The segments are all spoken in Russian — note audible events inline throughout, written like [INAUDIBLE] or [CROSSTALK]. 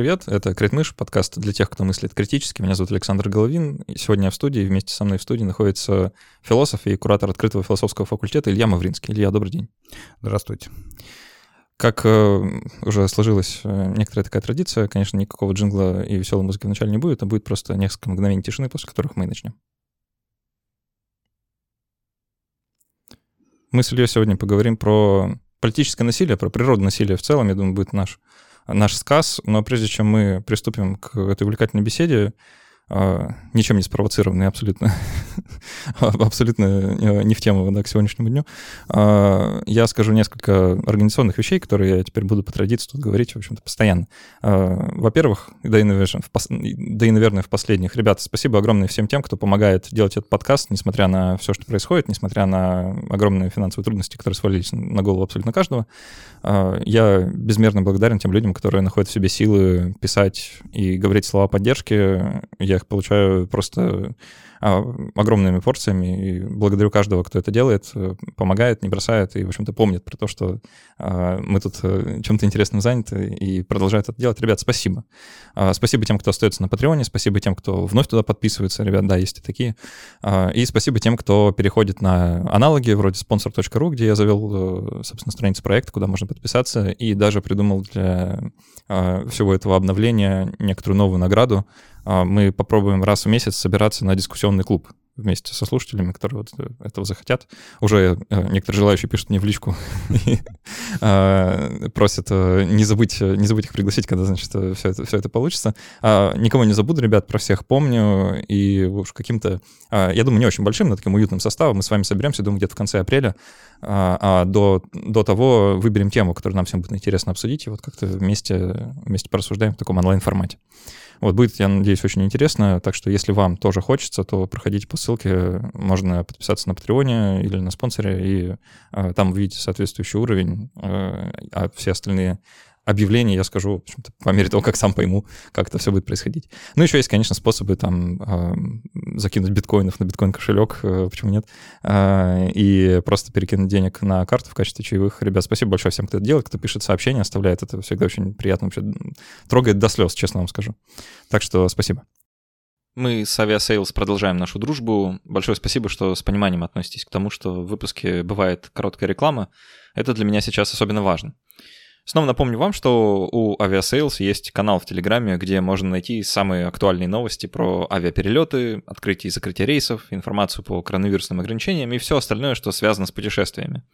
привет. Это Критмыш, подкаст для тех, кто мыслит критически. Меня зовут Александр Головин. сегодня я в студии, вместе со мной в студии находится философ и куратор открытого философского факультета Илья Мавринский. Илья, добрый день. Здравствуйте. Как э, уже сложилась э, некоторая такая традиция, конечно, никакого джингла и веселой музыки вначале не будет, а будет просто несколько мгновений тишины, после которых мы и начнем. Мы с Ильей сегодня поговорим про политическое насилие, про природное насилие в целом, я думаю, будет наш, наш сказ. Но прежде чем мы приступим к этой увлекательной беседе, ничем не спровоцированный, абсолютно, [LAUGHS] абсолютно э, не в тему да, к сегодняшнему дню. А, я скажу несколько организационных вещей, которые я теперь буду по традиции тут говорить, в общем-то, постоянно. А, во-первых, да и, да и, наверное, в последних, ребята, спасибо огромное всем тем, кто помогает делать этот подкаст, несмотря на все, что происходит, несмотря на огромные финансовые трудности, которые свалились на голову абсолютно каждого. Я безмерно благодарен тем людям, которые находят в себе силы писать и говорить слова поддержки. Я получаю просто огромными порциями, и благодарю каждого, кто это делает, э, помогает, не бросает и, в общем-то, помнит про то, что а, мы тут э, чем-то интересным заняты и продолжает это делать. Ребят, спасибо. А, спасибо тем, кто остается на Патреоне, спасибо тем, кто вновь туда подписывается, ребят, да, есть и такие. И спасибо тем, кто переходит на аналоги вроде sponsor.ru, где я завел, э, собственно, страницу проекта, куда можно подписаться, и даже придумал для всего этого обновления некоторую новую награду, а, мы попробуем раз в месяц собираться на дискуссионный клуб вместе со слушателями, которые вот э, этого захотят. Уже э, некоторые желающие пишут мне в личку [LAUGHS] а, просят э, не забыть, не забыть их пригласить, когда, значит, все это, все это получится. А, никого не забуду, ребят, про всех помню, и уж каким-то, я думаю, не очень большим, но таким уютным составом мы с вами соберемся, думаю, где-то в конце апреля, а до, до того выберем тему, которую нам всем будет интересно обсудить, и вот как-то вместе, вместе порассуждаем в таком онлайн-формате. Вот будет, я надеюсь, очень интересно. Так что, если вам тоже хочется, то проходите по ссылке. Можно подписаться на Патреоне или на спонсоре, и э, там увидите соответствующий уровень, э, а все остальные объявления я скажу, по мере того, как сам пойму, как это все будет происходить. Ну, еще есть, конечно, способы там э, закинуть биткоинов на биткоин-кошелек, э, почему нет, э, и просто перекинуть денег на карту в качестве чаевых. Ребят, спасибо большое всем, кто это делает, кто пишет сообщения, оставляет. Это всегда очень приятно, вообще трогает до слез, честно вам скажу. Так что спасибо. Мы с Aviasales продолжаем нашу дружбу. Большое спасибо, что с пониманием относитесь к тому, что в выпуске бывает короткая реклама. Это для меня сейчас особенно важно. Снова напомню вам, что у Aviasales есть канал в Телеграме, где можно найти самые актуальные новости про авиаперелеты, открытие и закрытие рейсов, информацию по коронавирусным ограничениям и все остальное, что связано с путешествиями.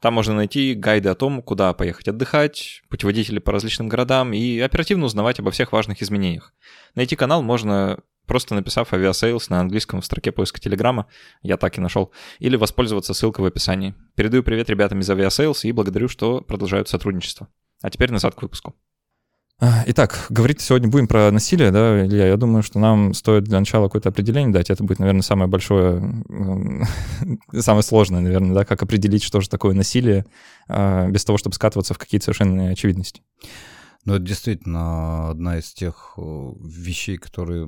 Там можно найти гайды о том, куда поехать отдыхать, путеводители по различным городам и оперативно узнавать обо всех важных изменениях. Найти канал можно просто написав Aviasales на английском в строке поиска Телеграма, я так и нашел, или воспользоваться ссылкой в описании. Передаю привет ребятам из Aviasales и благодарю, что продолжают сотрудничество. А теперь назад к выпуску. А, итак, говорить сегодня будем про насилие, да, Илья? Я думаю, что нам стоит для начала какое-то определение дать. Это будет, наверное, самое большое, [LAUGHS] самое сложное, наверное, да, как определить, что же такое насилие, а, без того, чтобы скатываться в какие-то совершенно очевидности. Ну, это действительно одна из тех э, вещей, которые,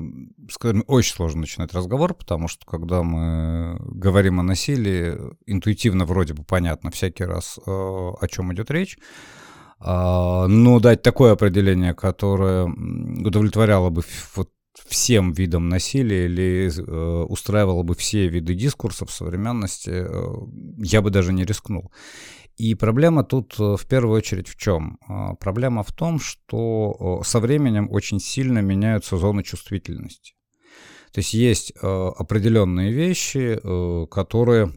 с которыми очень сложно начинать разговор, потому что когда мы говорим о насилии, интуитивно вроде бы понятно всякий раз, э, о чем идет речь, а, но дать такое определение, которое удовлетворяло бы вот всем видам насилия или э, устраивало бы все виды дискурсов современности, я бы даже не рискнул. И проблема тут э, в первую очередь в чем? А, проблема в том, что со временем очень сильно меняются зоны чувствительности. То есть есть э, определенные вещи, э, которые,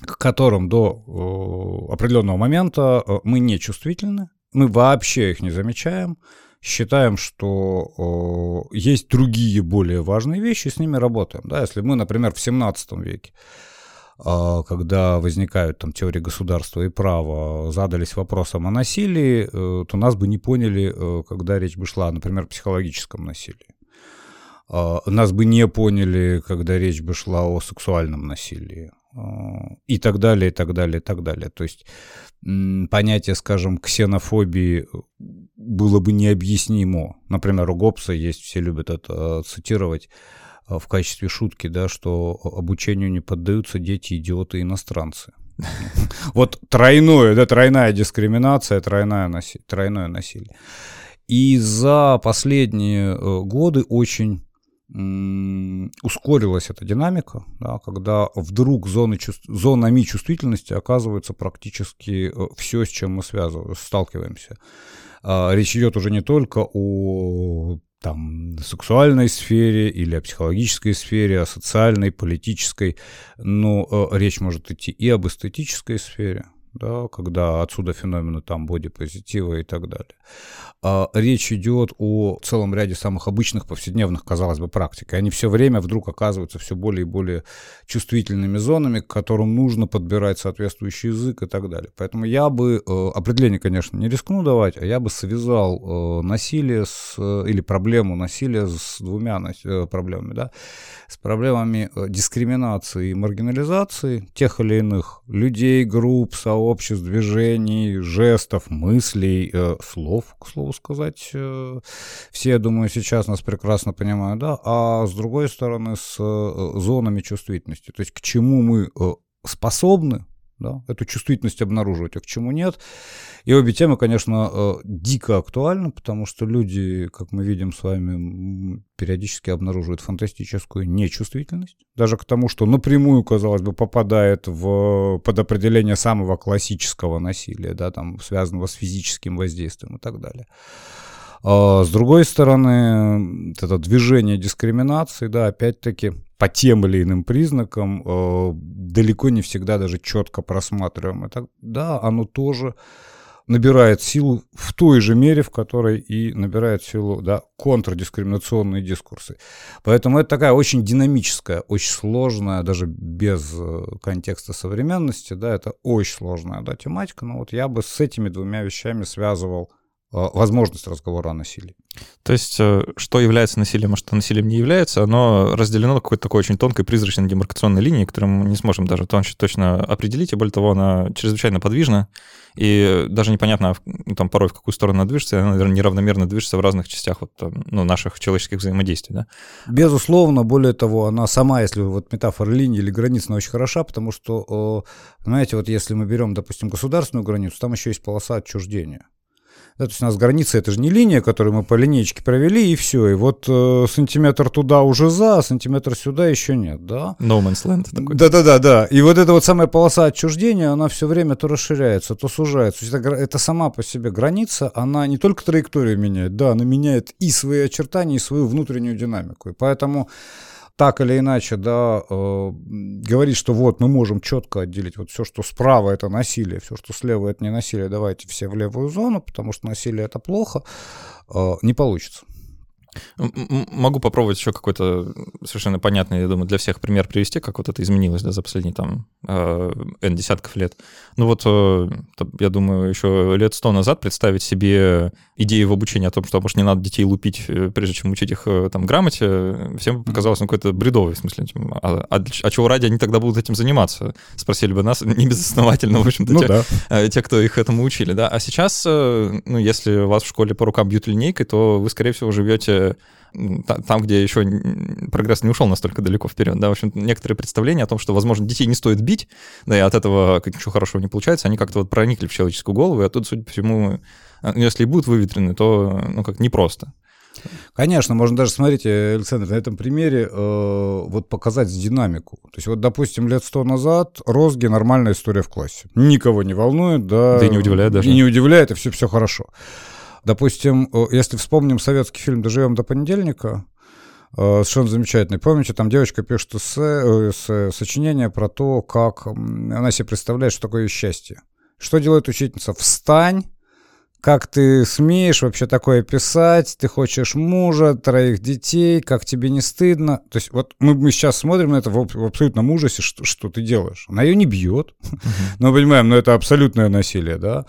к которым до определенного момента мы не чувствительны, мы вообще их не замечаем, считаем, что есть другие более важные вещи, с ними работаем. Да, если мы, например, в 17 веке когда возникают там теории государства и права, задались вопросом о насилии, э, то нас бы не поняли, э, когда речь бы шла, например, о психологическом насилии. А, нас бы не поняли, когда речь бы шла о сексуальном насилии. А, и так далее, и так далее, и так далее. То есть понятие, скажем, ксенофобии было бы необъяснимо. Например, у Гоббса есть, все любят это цитировать, в качестве шутки, да, что обучению не поддаются дети, идиоты, иностранцы. [LAUGHS] Вот тройное, да, тройная дискриминация, тройное, насилие, тройное насилие. И за последние э, годы очень ускорилась эта динамика, да, когда вдруг зоны, зонами чувствительности оказывается практически э, все, с чем мы связываем, сталкиваемся. А, речь идет уже не только о там, сексуальной сфере или о психологической сфере, о социальной, политической, но э, речь может идти и об эстетической сфере, да, когда отсюда феномены там бодипозитива и так далее. А речь идет о целом ряде самых обычных повседневных, казалось бы, практик. И они все время вдруг оказываются все более и более чувствительными зонами, к которым нужно подбирать соответствующий язык и так далее. Поэтому я бы, э, определение, конечно, не рискну давать, а я бы связал э, насилие с, э, или проблему насилия с двумя проблемами, да, с проблемами дискриминации и маргинализации тех или иных людей, групп, сообществ, движений, жестов, мыслей, слов, к слову сказать. Э, все, я думаю, сейчас нас прекрасно понимают, да, а с другой стороны, с э, зонами чувствительности. То есть к чему мы э, способны, да, эту чувствительность обнаруживать, а к чему нет. И обе темы, конечно, э, дико актуальны, потому что люди, как мы видим с вами, периодически обнаруживают фантастическую нечувствительность, даже к тому, что напрямую, казалось бы, попадает в, под определение самого классического насилия, да, там, связанного с физическим воздействием и так далее. А с другой стороны, это движение дискриминации, да, опять-таки, по тем или иным признакам э, далеко не всегда даже четко просматриваем. Это, да, оно тоже набирает силу в той же мере, в которой и набирает силу да, контрдискриминационные дискурсы. Поэтому это такая очень динамическая, очень сложная, даже без э, контекста современности, да, это очень сложная да, тематика. Но вот я бы с этими двумя вещами связывал а, возможность разговора о насилии. То есть, э, что является насилием, а что насилием не является, оно разделено какой-то такой очень тонкой призрачной демаркационной линией, которую мы не сможем даже точно определить, и более того, она чрезвычайно подвижна, и даже непонятно, ну, там, порой в какую сторону она движется, она, наверное, неравномерно движется в разных частях вот, там, ну, наших человеческих взаимодействий, да? Безусловно, более того, она сама, если вот метафора линии или границы, она очень хороша, потому что, знаете, вот если мы берем, допустим, государственную границу, там еще есть полоса отчуждения. Да, то есть у нас граница это же не линия, которую мы по линейке провели, и все. И вот э, сантиметр туда уже за, а сантиметр сюда еще нет, да? No man's land такой. Да-да-да, да. И вот эта вот самая полоса отчуждения, она все время то расширяется, то сужается. То есть это, это сама по себе граница, она не только траекторию меняет, да, она меняет и свои очертания, и свою внутреннюю динамику. И поэтому так или иначе, да, э, говорить, что вот мы можем четко отделить вот все, что справа это насилие, все, что слева это не насилие, давайте все в левую зону, потому что насилие это плохо, э, не получится. Могу попробовать еще какой-то совершенно понятный, я думаю, для всех пример привести, как вот это изменилось да, за последние там э, N десятков лет. Ну вот, э, я думаю, еще лет сто назад представить себе идею в обучении о том, что, может, не надо детей лупить, э, прежде чем учить их там грамоте, всем показалось ну, какой-то бредовый, в смысле, а, а, а чего ради они тогда будут этим заниматься? Спросили бы нас, [LAUGHS] не безосновательно, в общем-то, ну, те, да. те, кто их этому учили, да. А сейчас, ну, если вас в школе по рукам бьют линейкой, то вы, скорее всего, живете там, где еще прогресс не ушел настолько далеко вперед, да, в общем, некоторые представления о том, что, возможно, детей не стоит бить, да, и от этого ничего хорошего не получается, они как-то вот проникли в человеческую голову, и оттуда, судя по всему, а, если и будут выветрены, то, ну, как непросто. Конечно, можно даже, смотрите, Александр, на этом примере э, вот показать динамику. То есть вот, допустим, лет сто назад розги — нормальная история в классе. Никого не волнует, да. Да и не удивляет даже. И не удивляет, и все, все хорошо. Допустим, если вспомним советский фильм «Доживем до понедельника», э, совершенно замечательный. Помните, там девочка пишет эссе, эссе, сочинение про то, как она себе представляет, что такое счастье. Что делает учительница? Встань, как ты смеешь вообще такое писать, ты хочешь мужа, троих детей, как тебе не стыдно. То есть вот мы, мы сейчас смотрим на это в, в абсолютном ужасе, что, что ты делаешь. Она ее не бьет, uh-huh. [LAUGHS] но понимаем, но это абсолютное насилие, да.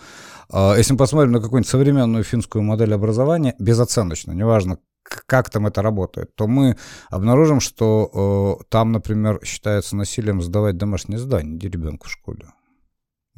А, если мы посмотрим на какую-нибудь современную финскую модель образования, безоценочно, неважно, как там это работает, то мы обнаружим, что э, там, например, считается насилием сдавать домашнее задание, ребенку в школе.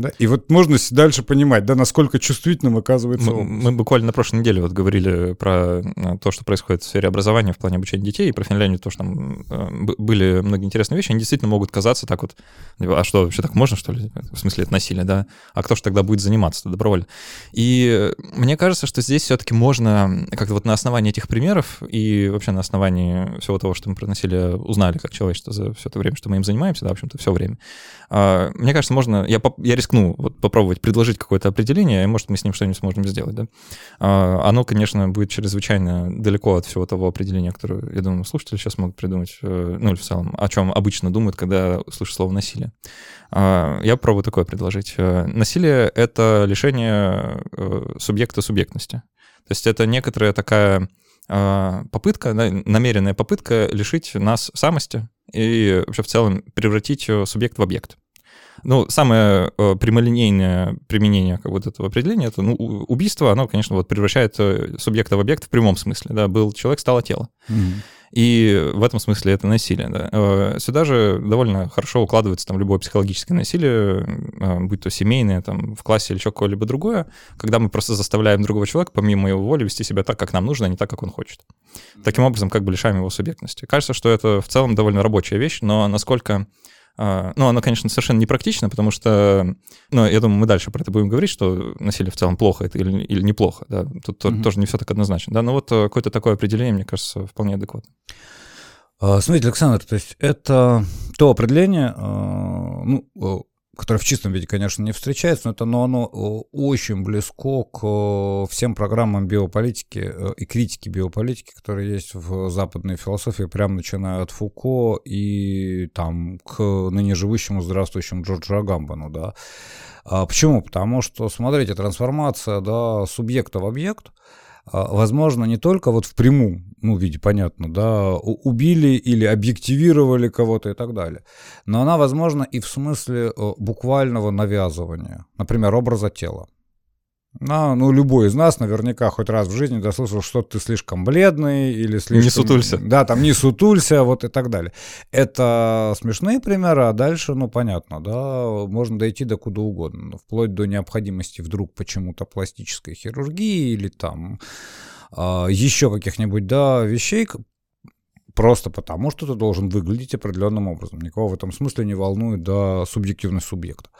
Да? И вот можно дальше понимать, да, насколько чувствительным оказывается мы, мы буквально на прошлой неделе вот говорили про э, то, что происходит в сфере образования в плане обучения детей, и про Финляндию, то, что там э, были многие интересные вещи, они действительно могут казаться так вот, типа, а что, вообще так можно, что ли? В смысле, это насилие, да? А кто же тогда будет заниматься добровольно? И мне кажется, что здесь все-таки можно как-то вот на основании этих примеров и вообще на основании всего того, что мы про насилие узнали как человечество за все это время, что мы им занимаемся, да, в общем-то, все время, а, мне кажется, можно, я, я рискну рискну вот попробовать предложить какое-то определение, и, может, мы с ним что-нибудь сможем сделать, да. А, оно, конечно, будет чрезвычайно далеко от всего того определения, которое, я думаю, слушатели сейчас могут придумать, э, ну, или в целом, о чем обычно думают, когда слышат слово «насилие». А, я попробую такое предложить. Э, насилие — это лишение э, субъекта субъектности. То есть это некоторая такая попытка, намеренная попытка лишить нас самости и вообще в целом превратить субъект в объект. Ну, самое э, прямолинейное применение как вот этого определения, это ну, убийство, оно, конечно, вот превращает э, субъекта в объект в прямом смысле. Да, был человек, стало тело. Mm-hmm. И в этом смысле это насилие. Да. Э, сюда же довольно хорошо укладывается там любое психологическое насилие, будь то семейное, там, в классе или еще какое-либо другое, когда мы просто заставляем другого человека, помимо его воли, вести себя так, как нам нужно, а не так, как он хочет. Таким образом, как бы лишаем его субъектности. Кажется, что это в целом довольно рабочая вещь, но насколько ну, оно, конечно, совершенно непрактично, потому что, ну, я думаю, мы дальше про это будем говорить, что насилие в целом плохо это или, или неплохо, да, тут mm-hmm. тоже не все так однозначно, да, но вот э, какое-то такое определение, мне кажется, вполне адекватно. А, смотрите, Александр, то есть это то определение, а, ну, которое в чистом виде, конечно, не встречается, но, это, но оно очень близко к всем программам биополитики э, и критики биополитики, которые есть в западной философии, прям начиная от Фуко и там к ныне живущему здравствующему Джорджу Агамбану, да. А почему? Потому что, смотрите, трансформация да, субъекта в объект – возможно, не только вот в прямом, ну, виде, понятно, да, убили или объективировали кого-то и так далее, но она возможна и в смысле э, буквального навязывания, например, образа тела. А, ну, любой из нас наверняка хоть раз в жизни дослышал, что ты слишком бледный или слишком... Не сутулься. Да, там не сутулься, вот и так далее. Это смешные примеры, а дальше, ну, понятно, да, можно дойти до куда угодно, вплоть до необходимости вдруг почему-то пластической хирургии или там а, еще каких-нибудь, да, вещей, просто потому, что ты должен выглядеть определенным образом. Никого в этом смысле не волнует, да, субъективность субъекта.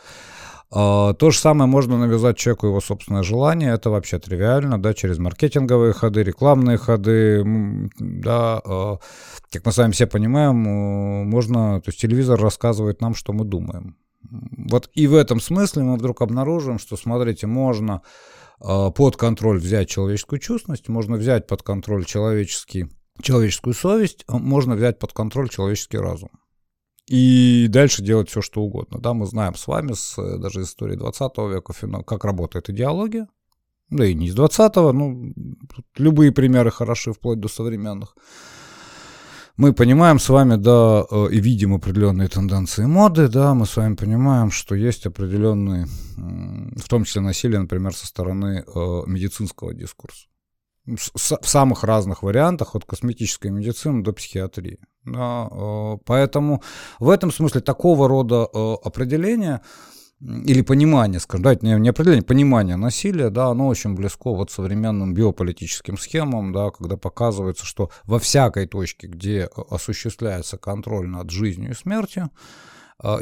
А, то же самое можно навязать человеку его собственное желание, это вообще тривиально, да, через маркетинговые ходы, рекламные ходы, да, а, как мы с вами все понимаем, можно, то есть телевизор рассказывает нам, что мы думаем. Вот и в этом смысле мы вдруг обнаружим, что, смотрите, можно а, под контроль взять человеческую чувственность, можно взять под контроль человеческий, человеческую совесть, можно взять под контроль человеческий разум и дальше делать все, что угодно. Да, мы знаем с вами, с э, даже истории 20 века, как работает идеология, да и не из 20-го, ну, любые примеры хороши, вплоть до современных. Мы понимаем с вами, да, э, и видим определенные тенденции моды, да, мы с вами понимаем, что есть определенные, в том числе насилие, например, со стороны э, медицинского дискурса в самых разных вариантах, от косметической медицины до психиатрии. Э, поэтому в этом смысле такого рода э, определение или понимание, скажем, да, не, определение, понимание насилия, да, оно очень близко вот современным биополитическим схемам, да, когда показывается, что во всякой точке, где осуществляется контроль над жизнью и смертью,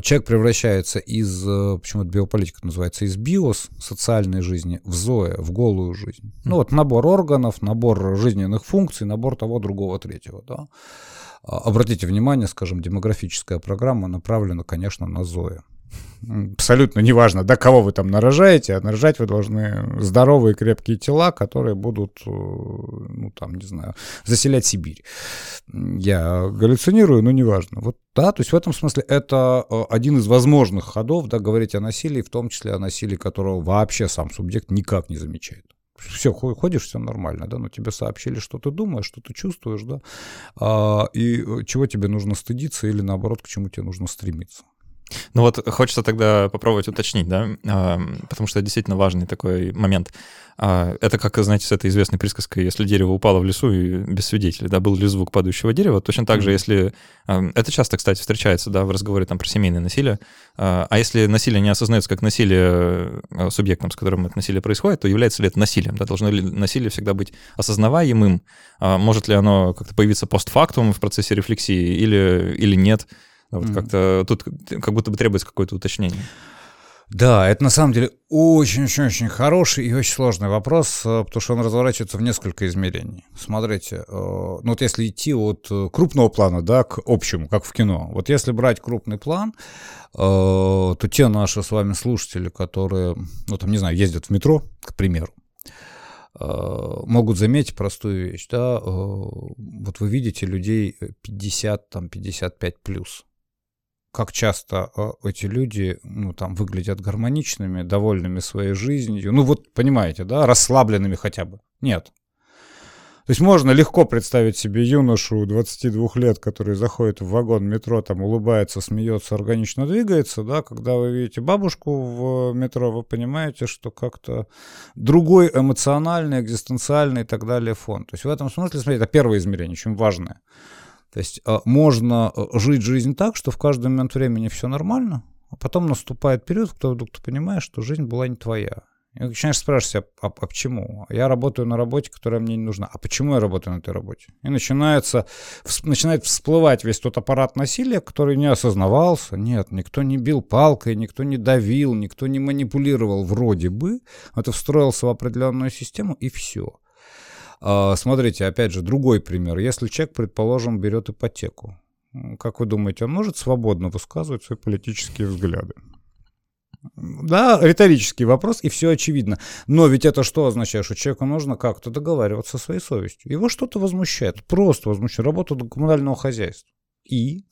человек превращается из, э, почему это биополитика называется, из биос, социальной жизни, в зоe, в голую жизнь. Ну вот набор органов, набор жизненных функций, набор того, другого, третьего, да. А, обратите внимание, скажем, демографическая программа направлена, конечно, на зоe абсолютно неважно, до кого вы там нарожаете, а нарожать вы должны здоровые крепкие тела, которые будут, э, ну там, не знаю, заселять Сибирь. Я галлюцинирую, но неважно. Вот да, то есть в этом смысле это э, один из возможных ходов, да, говорить о насилии, в том числе о насилии, которого вообще сам субъект никак не замечает. Все, ходишь, все нормально, да, но тебе сообщили, что ты думаешь, что ты чувствуешь, да, а, и э, чего тебе нужно стыдиться или наоборот, к чему тебе нужно стремиться. Ну вот хочется тогда попробовать уточнить, да, потому что это действительно важный такой момент. А, это как, знаете, с этой известной присказкой, если дерево упало в лесу и без свидетелей, да, был ли звук падающего дерева, точно так же, если... Это часто, кстати, встречается, да, в разговоре там про семейное насилие. А, а если насилие не осознается как насилие субъектом, с которым это насилие происходит, то является ли это насилием? Да? Должно ли насилие всегда быть осознаваемым? А, может ли оно как-то появиться постфактум в процессе рефлексии или, или нет? Вот mm-hmm. как-то тут как будто бы требуется какое-то уточнение. Да, это на самом деле очень-очень-очень хороший и очень сложный вопрос, э, потому что он разворачивается в несколько измерений. Смотрите, э, ну вот если идти от э, крупного плана, да, к общему, как в кино. Вот если брать крупный план, то те наши с вами слушатели, которые, ну там, не знаю, ездят в метро, к примеру, могут заметить простую вещь, да, вот вы видите людей 50, там, 55 плюс, как часто э, эти люди, ну, там, выглядят гармоничными, довольными своей жизнью, ну, вот, понимаете, да, расслабленными хотя бы. Нет. То есть можно легко представить себе юношу 22 лет, который заходит в вагон метро, там улыбается, смеется, органично двигается, да, когда вы видите бабушку в метро, вы понимаете, что как-то другой эмоциональный, экзистенциальный и так далее фон. То есть в этом смысле, смотрите, это первое измерение, очень важное. То есть а, можно э, жить жизнь так, что в каждый момент времени все нормально, а потом наступает период, когда вдруг ты понимаешь, что жизнь была не твоя. И начинаешь спрашивать, а, а, а почему? Я работаю на работе, которая мне не нужна. А почему я работаю на этой работе? И начинается, всп, начинает всплывать весь тот аппарат насилия, который не осознавался. Нет, никто не бил палкой, никто не давил, никто не манипулировал вроде бы. Это встроился в определенную систему, и все. А, смотрите, опять же, другой пример. Если человек, предположим, берет ипотеку, как вы думаете, он может свободно высказывать свои политические взгляды? Да, риторический вопрос, и все очевидно. Но ведь это что означает? Что человеку нужно как-то договариваться со своей совестью. Его что-то возмущает, просто возмущает. Работа коммунального хозяйства. И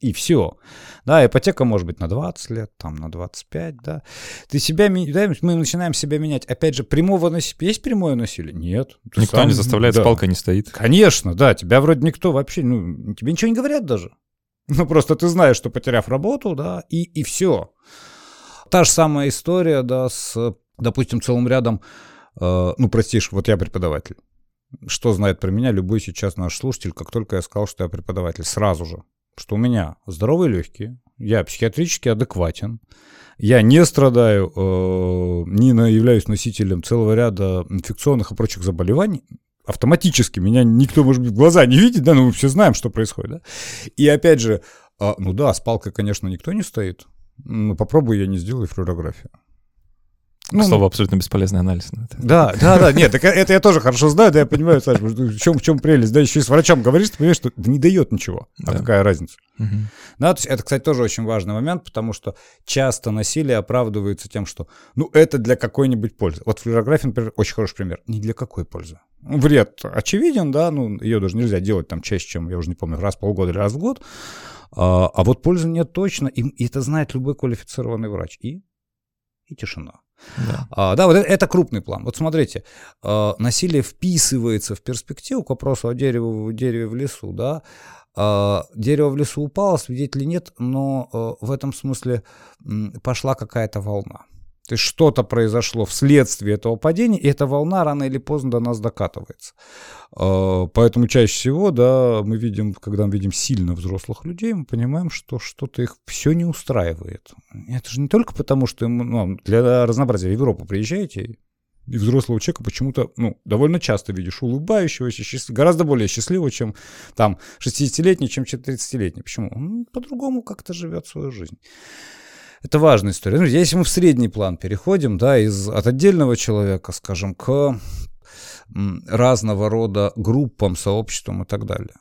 и все. Да, ипотека может быть на 20 лет, там, на 25, да. Ты себя, да, мы начинаем себя менять. Опять же, прямого насилия. Есть прямое насилие? Нет. Ты никто сам, не заставляет, да. с палкой не стоит. Конечно, да. Тебя вроде никто вообще, ну, тебе ничего не говорят даже. [LAUGHS] Ну, просто ты знаешь, что потеряв работу, да, и, и все. Та же самая история, да, с, допустим, целым рядом, э, ну, простишь, вот я преподаватель. Что знает про меня любой сейчас наш слушатель, как только я сказал, что я преподаватель, сразу же что у меня здоровые легкие, я психиатрически адекватен, я не страдаю, э, не являюсь носителем целого ряда инфекционных и прочих заболеваний, автоматически меня никто, может быть, в глаза не видит, да, но мы все знаем, что происходит, да. И опять же, э, ну да, с палкой, конечно, никто не стоит, но попробую я не сделаю флюорографию. Ну, Слово абсолютно бесполезный анализ. Да, да, да, нет, так это я тоже хорошо знаю, да, я понимаю, Саша, в чем, в чем прелесть, да, еще и с врачом говоришь, ты понимаешь, что не дает ничего, а да. какая разница. Угу. Да, то есть это, кстати, тоже очень важный момент, потому что часто насилие оправдывается тем, что, ну, это для какой-нибудь пользы. Вот флюорография, например, очень хороший пример. Не для какой пользы. Ну, вред очевиден, да, ну, ее даже нельзя делать там чаще, чем, я уже не помню, раз в полгода или раз в год, а, а вот пользы нет точно, и, и это знает любой квалифицированный врач. И, и тишина. Да. А, да, вот это, крупный план. Вот смотрите, э, насилие вписывается в перспективу к вопросу о дереве, дереве в лесу, да. Э, дерево в лесу упало, свидетелей нет, но э, в этом смысле э, пошла какая-то волна. То есть что-то произошло вследствие этого падения, и эта волна рано или поздно до нас докатывается. А, поэтому чаще всего, да, мы видим, когда мы видим сильно взрослых людей, мы понимаем, что что-то их все не устраивает. Это же не только потому, что им, ну, для разнообразия в Европу приезжаете, и взрослого человека почему-то, ну, довольно часто видишь улыбающегося, счастлив... гораздо более счастливого, чем там 60-летний, чем 30-летний. Почему? Он по-другому как-то живет свою жизнь. Это важная история. Ну, если мы в средний план переходим, да, из, от отдельного человека, скажем, к разного рода группам, сообществам и так далее.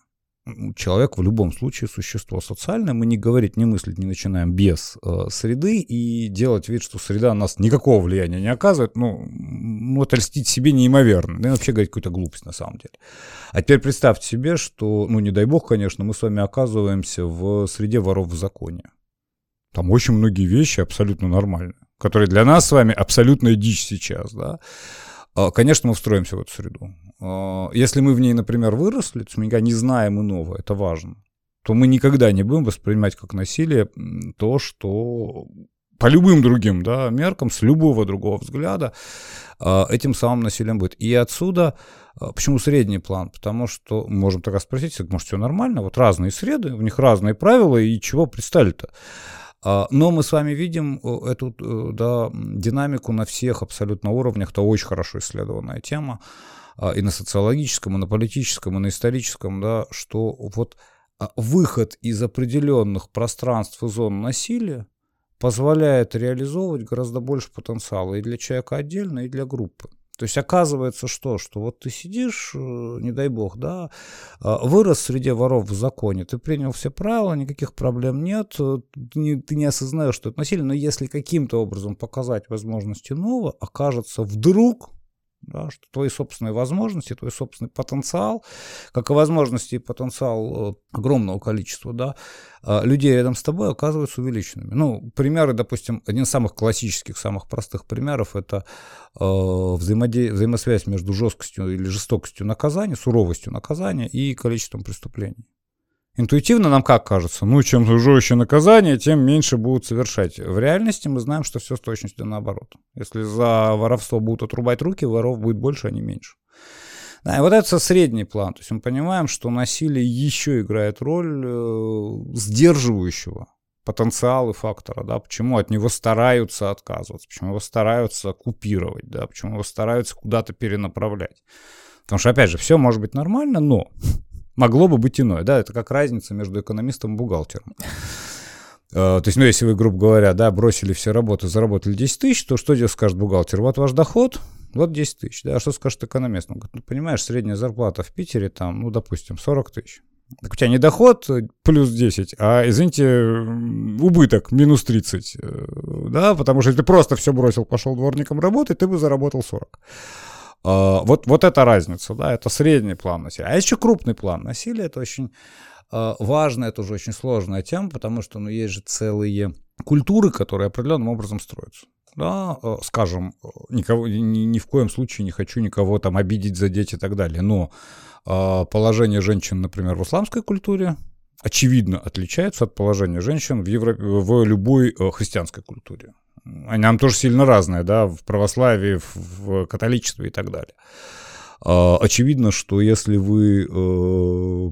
Человек в любом случае существо социальное, мы не говорить, не мыслить не начинаем без э, среды и делать вид, что среда на нас никакого влияния не оказывает, ну, ну это льстить себе неимоверно, да и вообще говорить какую-то глупость на самом деле. А теперь представьте себе, что, ну не дай бог, конечно, мы с вами оказываемся в среде воров в законе. Там очень многие вещи абсолютно нормальные, которые для нас с вами абсолютная дичь сейчас, да. А, конечно, мы встроимся в эту среду. А, если мы в ней, например, выросли, то мы не знаем иного, это важно. то мы никогда не будем воспринимать как насилие то, что по любым другим да, меркам, с любого другого взгляда, а, этим самым насилием будет. И отсюда, почему средний план? Потому что, можем тогда спросить, может, все нормально, вот разные среды, у них разные правила, и чего пристали-то? А, но мы с вами видим э, эту э, да, динамику на всех абсолютно уровнях, это очень хорошо исследованная тема, и на социологическом, и на политическом, и на историческом, да, что вот выход из определенных пространств и зон насилия, позволяет реализовывать гораздо больше потенциала и для человека отдельно, и для группы. То есть оказывается что? Что вот ты сидишь, э, не дай бог, да, а, вырос среди воров в законе, ты принял все правила, никаких проблем нет, э, ты не, ты не осознаешь, что это насилие, но если каким-то образом показать возможности нового, окажется вдруг да, что твои собственные возможности, твой собственный потенциал, как и возможности и потенциал э, огромного количества да, э, людей рядом с тобой оказываются увеличенными. Ну, примеры, допустим, один из самых классических, самых простых примеров – это э, взаимоде... взаимосвязь между жесткостью или жестокостью наказания, суровостью наказания и количеством преступлений. Интуитивно нам как кажется? Ну, чем жестче наказание, тем меньше будут совершать. В реальности мы знаем, что все с точностью наоборот. Если за воровство будут отрубать руки, воров будет больше, а не меньше. Да, и вот это средний план. То есть мы понимаем, что насилие еще играет роль э, сдерживающего потенциала фактора, да, почему от него стараются отказываться, почему его стараются купировать, да, почему его стараются куда-то перенаправлять. Потому что, опять же, все может быть нормально, но могло бы быть иное. Да, это как разница между экономистом и бухгалтером. Э, то есть, ну, если вы, грубо говоря, да, бросили все работы, заработали 10 тысяч, то что здесь скажет бухгалтер? Вот ваш доход, вот 10 тысяч, да, а что скажет экономист? Он говорит, ну, понимаешь, средняя зарплата в Питере там, ну, допустим, 40 тысяч. Так у тебя не доход э, плюс 10, а, извините, убыток минус 30, э, да, потому что если ты просто все бросил, пошел дворником работать, ты бы заработал 40. А, вот, вот эта разница, да, это средний план насилия. А еще крупный план насилия, это очень а, важная, это уже очень сложная тема, потому что, ну, есть же целые культуры, которые определенным образом строятся. Да, а, скажем, никого, ни, ни в коем случае не хочу никого там обидеть, задеть и так далее, но положение женщин, например, в исламской культуре очевидно отличается от положения женщин в, Евро... в любой христианской культуре. Они нам тоже сильно разные, да, в православии, в, в католичестве и так далее. А, очевидно, что если вы э,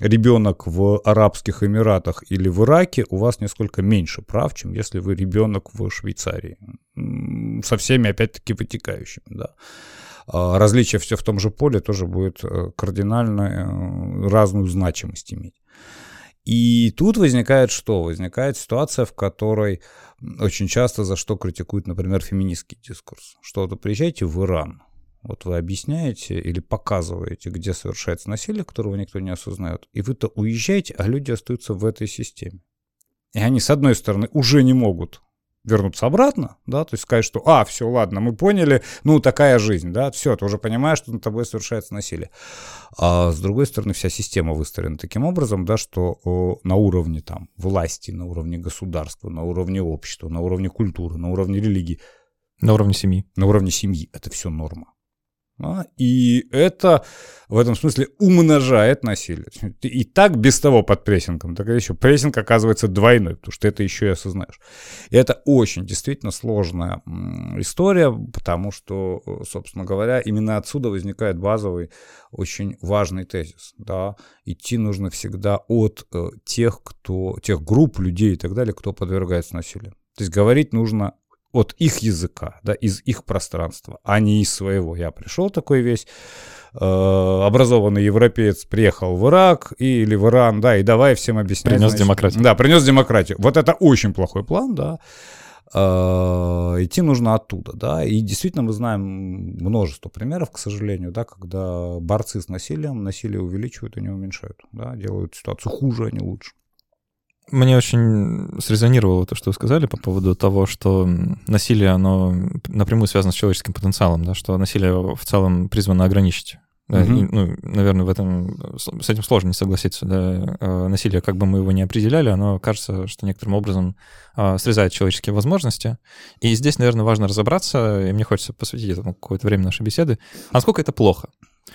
ребенок в Арабских Эмиратах или в Ираке, у вас несколько меньше прав, чем если вы ребенок в Швейцарии. Со всеми, опять-таки, вытекающими, да. А различие все в том же поле тоже будет э, кардинально э, разную значимость иметь. И тут возникает что? Возникает ситуация, в которой очень часто за что критикуют, например, феминистский дискурс. Что вот приезжаете в Иран, вот вы объясняете или показываете, где совершается насилие, которого никто не осознает, и вы-то уезжаете, а люди остаются в этой системе. И они, с одной стороны, уже не могут вернуться обратно, да, то есть сказать, что, а, все, ладно, мы поняли, ну, такая жизнь, да, все, ты уже понимаешь, что над тобой совершается насилие. А с другой стороны, вся система выстроена таким образом, да, что о, на уровне там власти, на уровне государства, на уровне общества, на уровне культуры, на уровне религии. На уровне семьи. На уровне семьи. Это все норма. Да? И это в этом смысле умножает насилие. И так без того под прессингом, так еще прессинг оказывается двойной, потому что это еще и осознаешь. И это очень действительно сложная история, потому что, собственно говоря, именно отсюда возникает базовый, очень важный тезис. Да? Идти нужно всегда от э, тех, кто, тех групп людей и так далее, кто подвергается насилию. То есть говорить нужно от их языка, да, из их пространства, а не из своего. Я пришел такой весь э, образованный европеец, приехал в Ирак и, или в Иран, да, и давай всем объяснять. Принес значит, демократию. Да, принес демократию. Вот это очень плохой план, да. Э, идти нужно оттуда, да, и действительно мы знаем множество примеров, к сожалению, да, когда борцы с насилием насилие увеличивают и не уменьшают, да, делают ситуацию хуже, а не лучше. Мне очень срезонировало то, что вы сказали по поводу того, что насилие, оно напрямую связано с человеческим потенциалом, да, что насилие в целом призвано ограничить. Да, угу. и, ну, наверное, в этом с этим сложно не согласиться. Да. А, насилие, как бы мы его ни определяли, оно кажется, что некоторым образом а, срезает человеческие возможности. И здесь, наверное, важно разобраться, и мне хочется посвятить этому какое-то время нашей беседы, а насколько это плохо.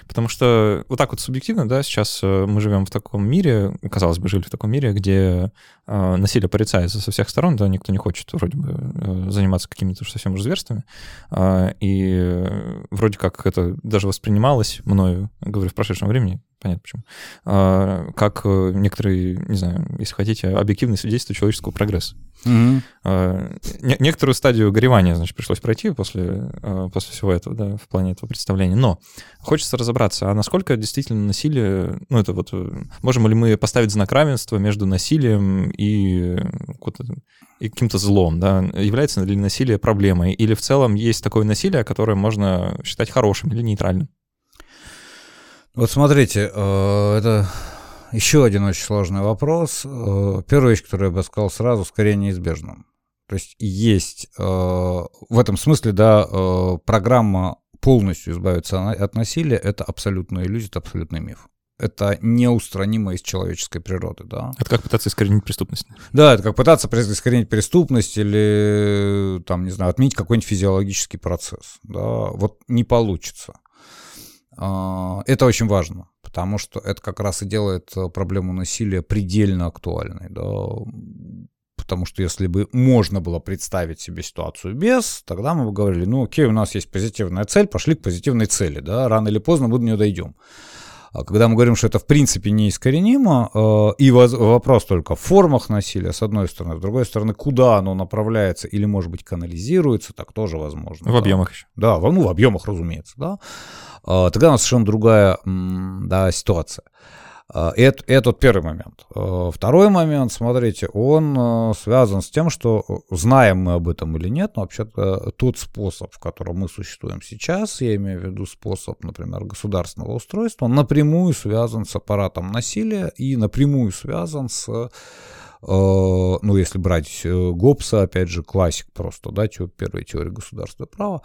Потому что вот так вот субъективно, да, сейчас э, мы живем в таком мире, казалось бы, жили в таком мире, где э, насилие порицается со всех сторон, да, никто не хочет вроде бы э, заниматься какими-то уж совсем уже зверствами. Э, и вроде как это даже воспринималось мною, говорю, в прошедшем времени, понятно почему, э, как некоторые, не знаю, если хотите, объективные свидетельства человеческого прогресса. Не- некоторую стадию горевания, значит, пришлось пройти после, после всего этого, да, в плане этого представления. Но хочется разобраться, а насколько действительно насилие, ну, это вот, можем ли мы поставить знак равенства между насилием и, и каким-то злом, да? Является ли насилие проблемой? Или в целом есть такое насилие, которое можно считать хорошим или нейтральным? Вот смотрите, э, это еще один очень сложный вопрос. Э, первая вещь, которую я бы сказал сразу, скорее неизбежна. То есть есть э, в этом смысле, да, программа полностью избавиться от насилия — это абсолютная иллюзия, это абсолютный миф. Это неустранимо из человеческой природы, да. Это как пытаться искоренить преступность. Да, это как пытаться искоренить преступность или, там, не знаю, отменить какой-нибудь физиологический процесс, да. Вот не получится. А, это очень важно, потому что это как раз и делает э, проблему насилия предельно актуальной. Да? Потому что если бы можно было представить себе ситуацию без, тогда мы бы говорили, ну окей, у нас есть позитивная цель, пошли к позитивной цели, да, рано или поздно мы до нее дойдем. А когда мы говорим, что это в принципе неискоренимо, э, и вопрос только в формах насилия, с одной стороны, с другой стороны, куда оно направляется или, может быть, канализируется, так тоже возможно. В да. объемах еще. Да, ну, в объемах, разумеется, да. А, тогда у нас совершенно другая да, ситуация. А, это, это первый момент. А, второй момент, смотрите, он связан с тем, что знаем мы об этом или нет, но вообще-то тот способ, в котором мы существуем сейчас, я имею в виду способ, например, государственного устройства, он напрямую связан с аппаратом насилия и напрямую связан с Э, ну, если брать э, Гоббса, опять же, классик просто, да, первая теория государства права,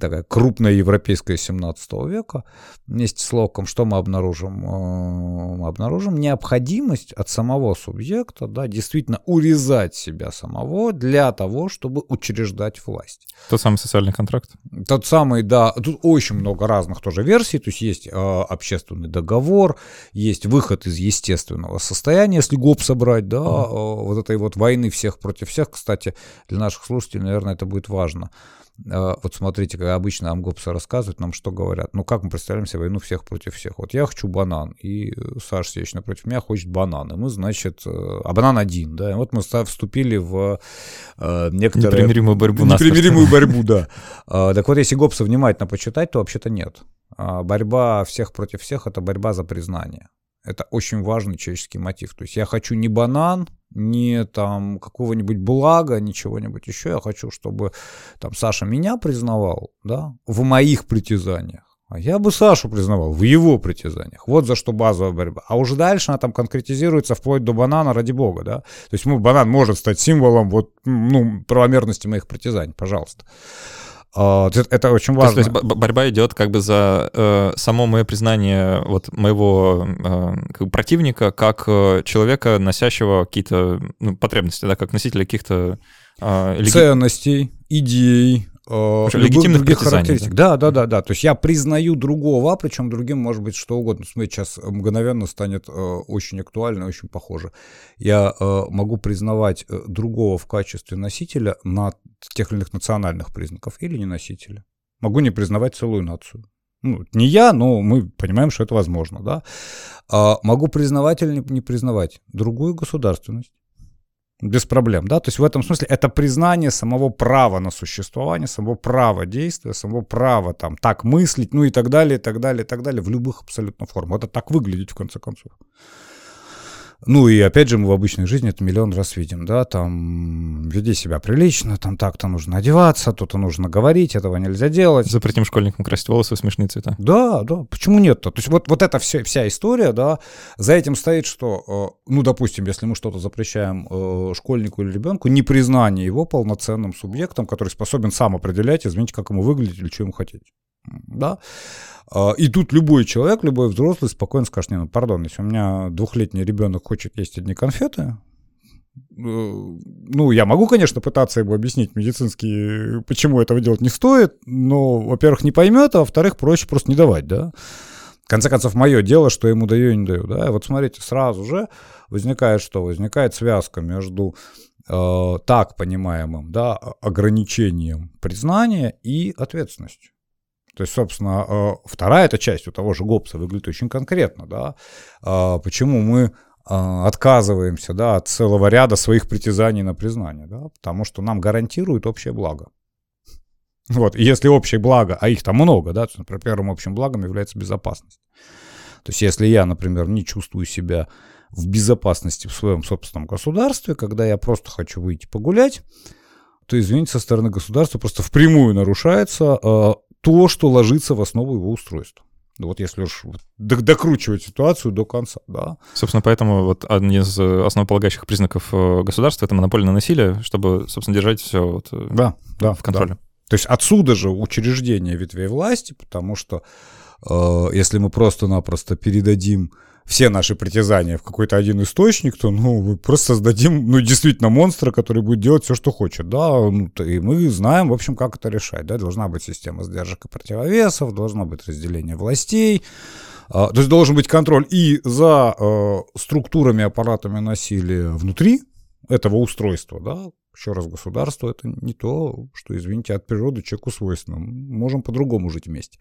такая крупная европейская 17 века, вместе с Локом, что мы обнаружим? Э, мы обнаружим необходимость от самого субъекта, да, действительно урезать себя самого для того, чтобы учреждать власть. Тот самый социальный контракт? Тот самый, да. Тут очень много разных тоже версий, то есть есть э, общественный договор, есть выход из естественного состояния, если Гоббса брать, да, Э, вот этой вот войны всех против всех, кстати, для наших слушателей, наверное, это будет важно. Э, вот смотрите, как обычно Амгопсы рассказывают нам, что говорят. Ну, как мы представляем себе войну всех против всех? Вот я хочу банан, и Саша Сеч напротив меня хочет банан. И мы, значит, э, а банан один, да. И вот мы вступили в э, некоторые... Непримиримую борьбу. Непримиримую [LAUGHS] борьбу, да. Так вот, если Гопса внимательно почитать, то вообще-то нет. А борьба всех против всех — это борьба за признание. Это очень важный человеческий мотив. То есть я хочу не банан, не там какого-нибудь блага, ничего-нибудь еще. Я хочу, чтобы там Саша меня признавал, да, в моих притязаниях. А я бы Сашу признавал в его притязаниях. Вот за что базовая борьба. А уже дальше она там конкретизируется вплоть до банана, ради бога, да. То есть ну, банан может стать символом вот, ну, правомерности моих притязаний, пожалуйста. А, это очень важно. То есть, то есть борьба идет как бы за э, само мое признание вот моего э, как бы противника как э, человека, носящего какие-то ну, потребности, да, как носителя каких-то э, леги... ценностей, идей, э, легитимных других характеристик. Да. да, да, да, да. То есть я признаю другого, причем другим может быть что угодно. Смотрите, сейчас мгновенно станет э, очень актуально, очень похоже. Я э, могу признавать э, другого в качестве носителя на тех или иных национальных признаков или не носителя. Могу не признавать целую нацию. Ну, не я, но мы понимаем, что это возможно, да. А могу признавать или не признавать другую государственность без проблем, да, то есть в этом смысле это признание самого права на существование, самого права действия, самого права там так мыслить, ну и так далее, и так далее, и так далее, в любых абсолютно формах. Это так выглядит в конце концов. Ну и опять же мы в обычной жизни это миллион раз видим, да, там веди себя прилично, там так-то нужно одеваться, то-то нужно говорить, этого нельзя делать. Запретим школьникам красить волосы в смешные цвета. Да, да, почему нет-то? То есть вот, вот эта вся, вся история, да, за этим стоит, что, э, ну, допустим, если мы что-то запрещаем э, школьнику или ребенку, непризнание его полноценным субъектом, который способен сам определять, изменить, как ему выглядеть или что ему хотеть да, и тут любой человек, любой взрослый спокойно скажет, не, ну, пардон, если у меня двухлетний ребенок хочет есть одни конфеты, ну, я могу, конечно, пытаться ему объяснить медицински, почему этого делать не стоит, но, во-первых, не поймет, а во-вторых, проще просто не давать, да. В конце концов, мое дело, что ему даю и не даю, да. И вот смотрите, сразу же возникает что? Возникает связка между э, так понимаемым, да, ограничением признания и ответственностью. То есть, собственно, э, вторая эта часть у того же Гоббса выглядит очень конкретно, да. Э, почему мы а, отказываемся да, от целого ряда своих притязаний на признание, да, потому что нам гарантирует общее благо. Вот, и если общее благо, а их там много, да, то, например, первым общим благом является безопасность. То есть если я, например, не чувствую себя в безопасности в своем собственном государстве, когда я просто хочу выйти погулять, то, извините, со стороны государства просто впрямую нарушается э, то, что ложится в основу его устройства. Ну, вот если уж докручивать ситуацию до конца, да. Собственно, поэтому вот один из э, основополагающих признаков э, государства — это монопольное насилие, чтобы, собственно, держать все вот э, да, да, в контроле. Да. То есть отсюда же учреждение ветвей власти, потому что э, если мы просто-напросто передадим все наши притязания в какой-то один источник, то, ну, мы просто создадим, ну, действительно монстра, который будет делать все, что хочет, да, ну, и мы знаем, в общем, как это решать, да, должна быть система сдержек и противовесов, должно быть разделение властей, а, то есть должен быть контроль и за э, структурами, аппаратами насилия внутри этого устройства, да, еще раз, государство это не то, что, извините, от природы человеку свойственно. Можем по-другому жить вместе.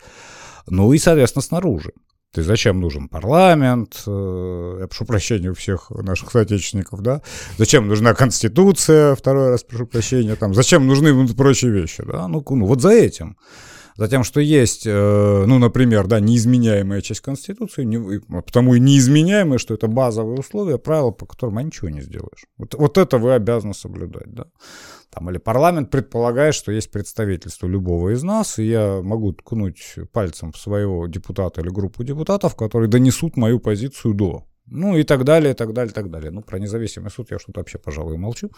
Ну и, соответственно, снаружи. То есть зачем нужен парламент, э, я прошу прощения у всех наших соотечественников, да, зачем нужна конституция, второй раз прошу прощения, там, зачем нужны прочие вещи, да, ну, ну вот за этим. За тем, что есть, э, ну, например, да, неизменяемая часть Конституции, не, потому и неизменяемая, что это базовые условия, правила, по которым а ничего не сделаешь. Вот, вот это вы обязаны соблюдать, да там, или парламент предполагает, что есть представительство любого из нас, и я могу ткнуть пальцем в своего депутата или группу депутатов, которые донесут мою позицию до. Ну и так далее, и так далее, и так далее. Ну, про независимый суд я что-то вообще, пожалуй, молчу.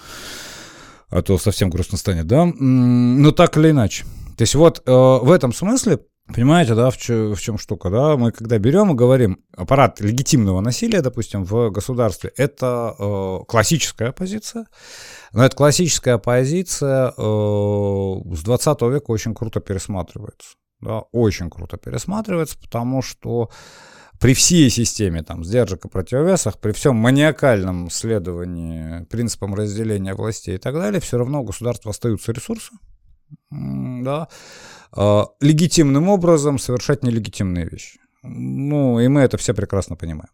А то совсем грустно станет, да? Но так или иначе. То есть вот э, в этом смысле Понимаете, да, в, чё, в чем штука, да? Мы когда берем и говорим аппарат легитимного насилия, допустим, в государстве, это э, классическая позиция. Но эта классическая позиция э, с 20 века очень круто пересматривается. Да, очень круто пересматривается, потому что при всей системе там, сдержек и противовесах, при всем маниакальном следовании принципам разделения властей и так далее, все равно у государства остаются ресурсы, да, легитимным образом совершать нелегитимные вещи. Ну, и мы это все прекрасно понимаем.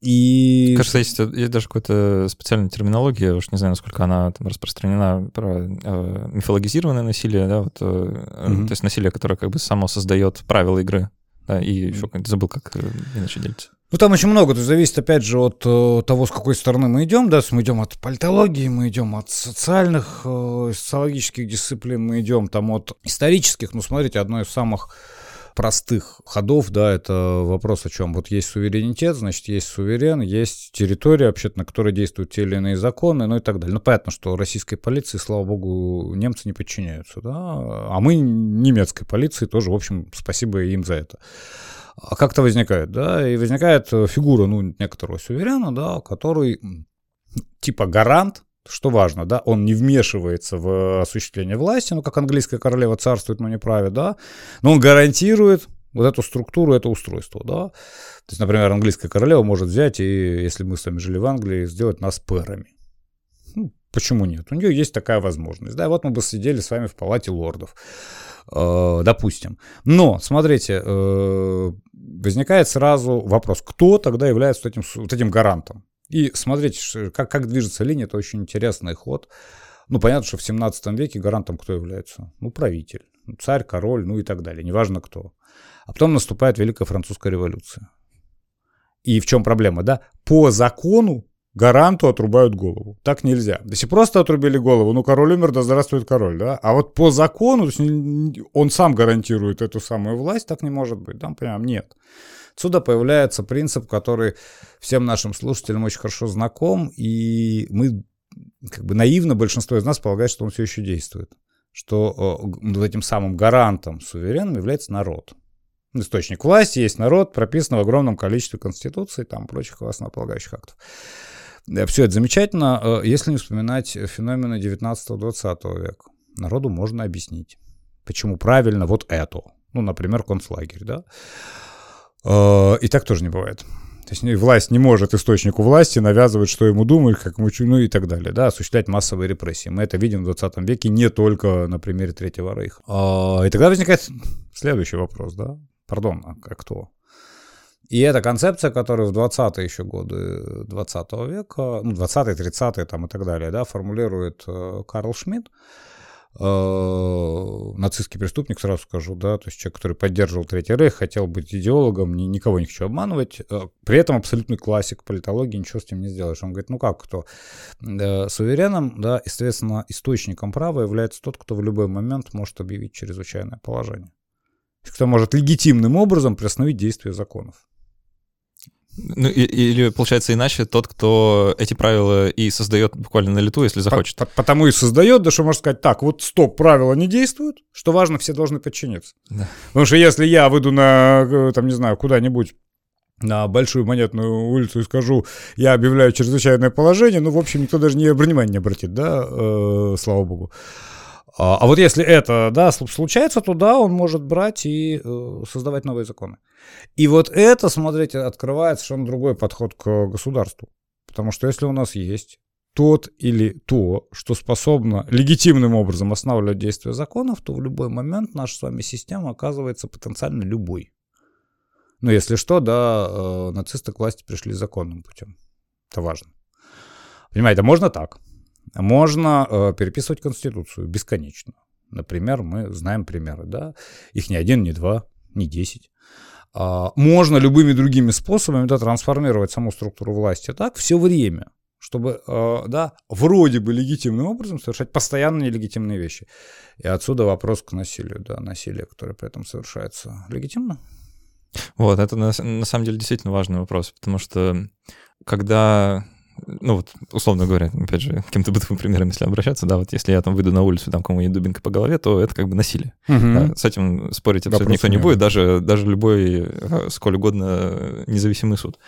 И... Кажется, есть, есть даже какая-то специальная терминология, уж не знаю, насколько она там распространена, про э, мифологизированное насилие, да, вот, э, mm-hmm. то есть насилие, которое как бы само создает правила игры, да, и еще забыл, как э, иначе делится. Ну, там очень много, то есть зависит, опять же, от э, того, с какой стороны мы идем, да, мы идем от политологии, мы идем от социальных, э, социологических дисциплин, мы идем там от исторических, ну, смотрите, одно из самых простых ходов, да, это вопрос о чем. Вот есть суверенитет, значит, есть суверен, есть территория, вообще на которой действуют те или иные законы, ну и так далее. Ну, понятно, что российской полиции, слава богу, немцы не подчиняются, да, а мы немецкой полиции тоже, в общем, спасибо им за это. А как-то возникает, да, и возникает фигура, ну, некоторого суверена, да, который типа гарант, что важно, да, он не вмешивается в осуществление власти, ну, как английская королева царствует, но не правит, да, но он гарантирует вот эту структуру, это устройство, да. То есть, например, английская королева может взять и, если мы с вами жили в Англии, сделать нас пэрами. Ну, почему нет? У нее есть такая возможность, да, вот мы бы сидели с вами в палате лордов. Э, допустим. Но, смотрите, э, возникает сразу вопрос, кто тогда является вот этим, вот этим гарантом? И смотрите, как, как движется линия, это очень интересный ход. Ну, понятно, что в 17 веке гарантом кто является? Ну, правитель, царь, король, ну и так далее, неважно кто. А потом наступает Великая Французская революция. И в чем проблема, да? По закону гаранту отрубают голову. Так нельзя. Если просто отрубили голову, ну, король умер, да здравствует король, да? А вот по закону, то есть он сам гарантирует эту самую власть, так не может быть, да, прям нет. Отсюда появляется принцип, который всем нашим слушателям очень хорошо знаком, и мы как бы наивно, большинство из нас полагает, что он все еще действует. Что вот этим самым гарантом суверенным является народ. Источник власти есть народ, прописан в огромном количестве конституций, там прочих основополагающих актов. Все это замечательно, если не вспоминать феномены 19-20 века. Народу можно объяснить, почему правильно вот это. Ну, например, концлагерь, да. И так тоже не бывает. То есть власть не может источнику власти навязывать, что ему думают, как ему ну и так далее, да, осуществлять массовые репрессии. Мы это видим в 20 веке не только на примере Третьего Рейха. А, и тогда возникает следующий вопрос, да, пардон, а кто? И эта концепция, которую в 20-е еще годы 20 века, ну, 20-е, 30-е там и так далее, да, формулирует э, Карл Шмидт, Э, нацистский преступник, сразу скажу, да, то есть человек, который поддерживал Третий Рейх, хотел быть идеологом, ни, никого не хочу обманывать, э, при этом абсолютный классик политологии, ничего с этим не сделаешь. Он говорит, ну как кто? Э, сувереном, да, и, соответственно, источником права является тот, кто в любой момент может объявить чрезвычайное положение. Кто может легитимным образом приостановить действие законов. Ну, и, или, получается, иначе тот, кто эти правила и создает буквально на лету, если захочет. По потому и создает, да что можно сказать, так, вот стоп, правила не действуют, что важно, все должны подчиниться. Да. Потому что если я выйду на, э, там, не знаю, куда-нибудь на большую монетную улицу и скажу, я объявляю чрезвычайное положение, ну, в общем, никто даже не внимания не обратит, да, э, слава богу. А, а вот если это, да, случается, то да, он может брать и э, создавать новые законы. И вот это, смотрите, открывает совершенно другой подход к государству. Потому что если у нас есть тот или то, что способно легитимным образом останавливать действие законов, то в любой момент наша с вами система оказывается потенциально любой. Ну, если что, да, э, нацисты к власти пришли законным путем. Это важно. Понимаете, можно так. Можно э, переписывать Конституцию бесконечно. Например, мы знаем примеры, да, их не один, не два, не десять. А, можно любыми другими способами да, трансформировать саму структуру власти так все время, чтобы, э, да, вроде бы легитимным образом совершать постоянно нелегитимные вещи. И отсюда вопрос к насилию, да, насилие, которое при этом совершается легитимно. Вот, это на, на самом деле действительно важный вопрос, потому что когда ну вот, условно говоря, опять же, каким-то бытовым примером, если обращаться, да, вот если я там выйду на улицу, там кому-нибудь дубинкой по голове, то это как бы насилие. Угу. Да, с этим спорить абсолютно никто не будет, даже, даже любой, э, сколь угодно, независимый суд.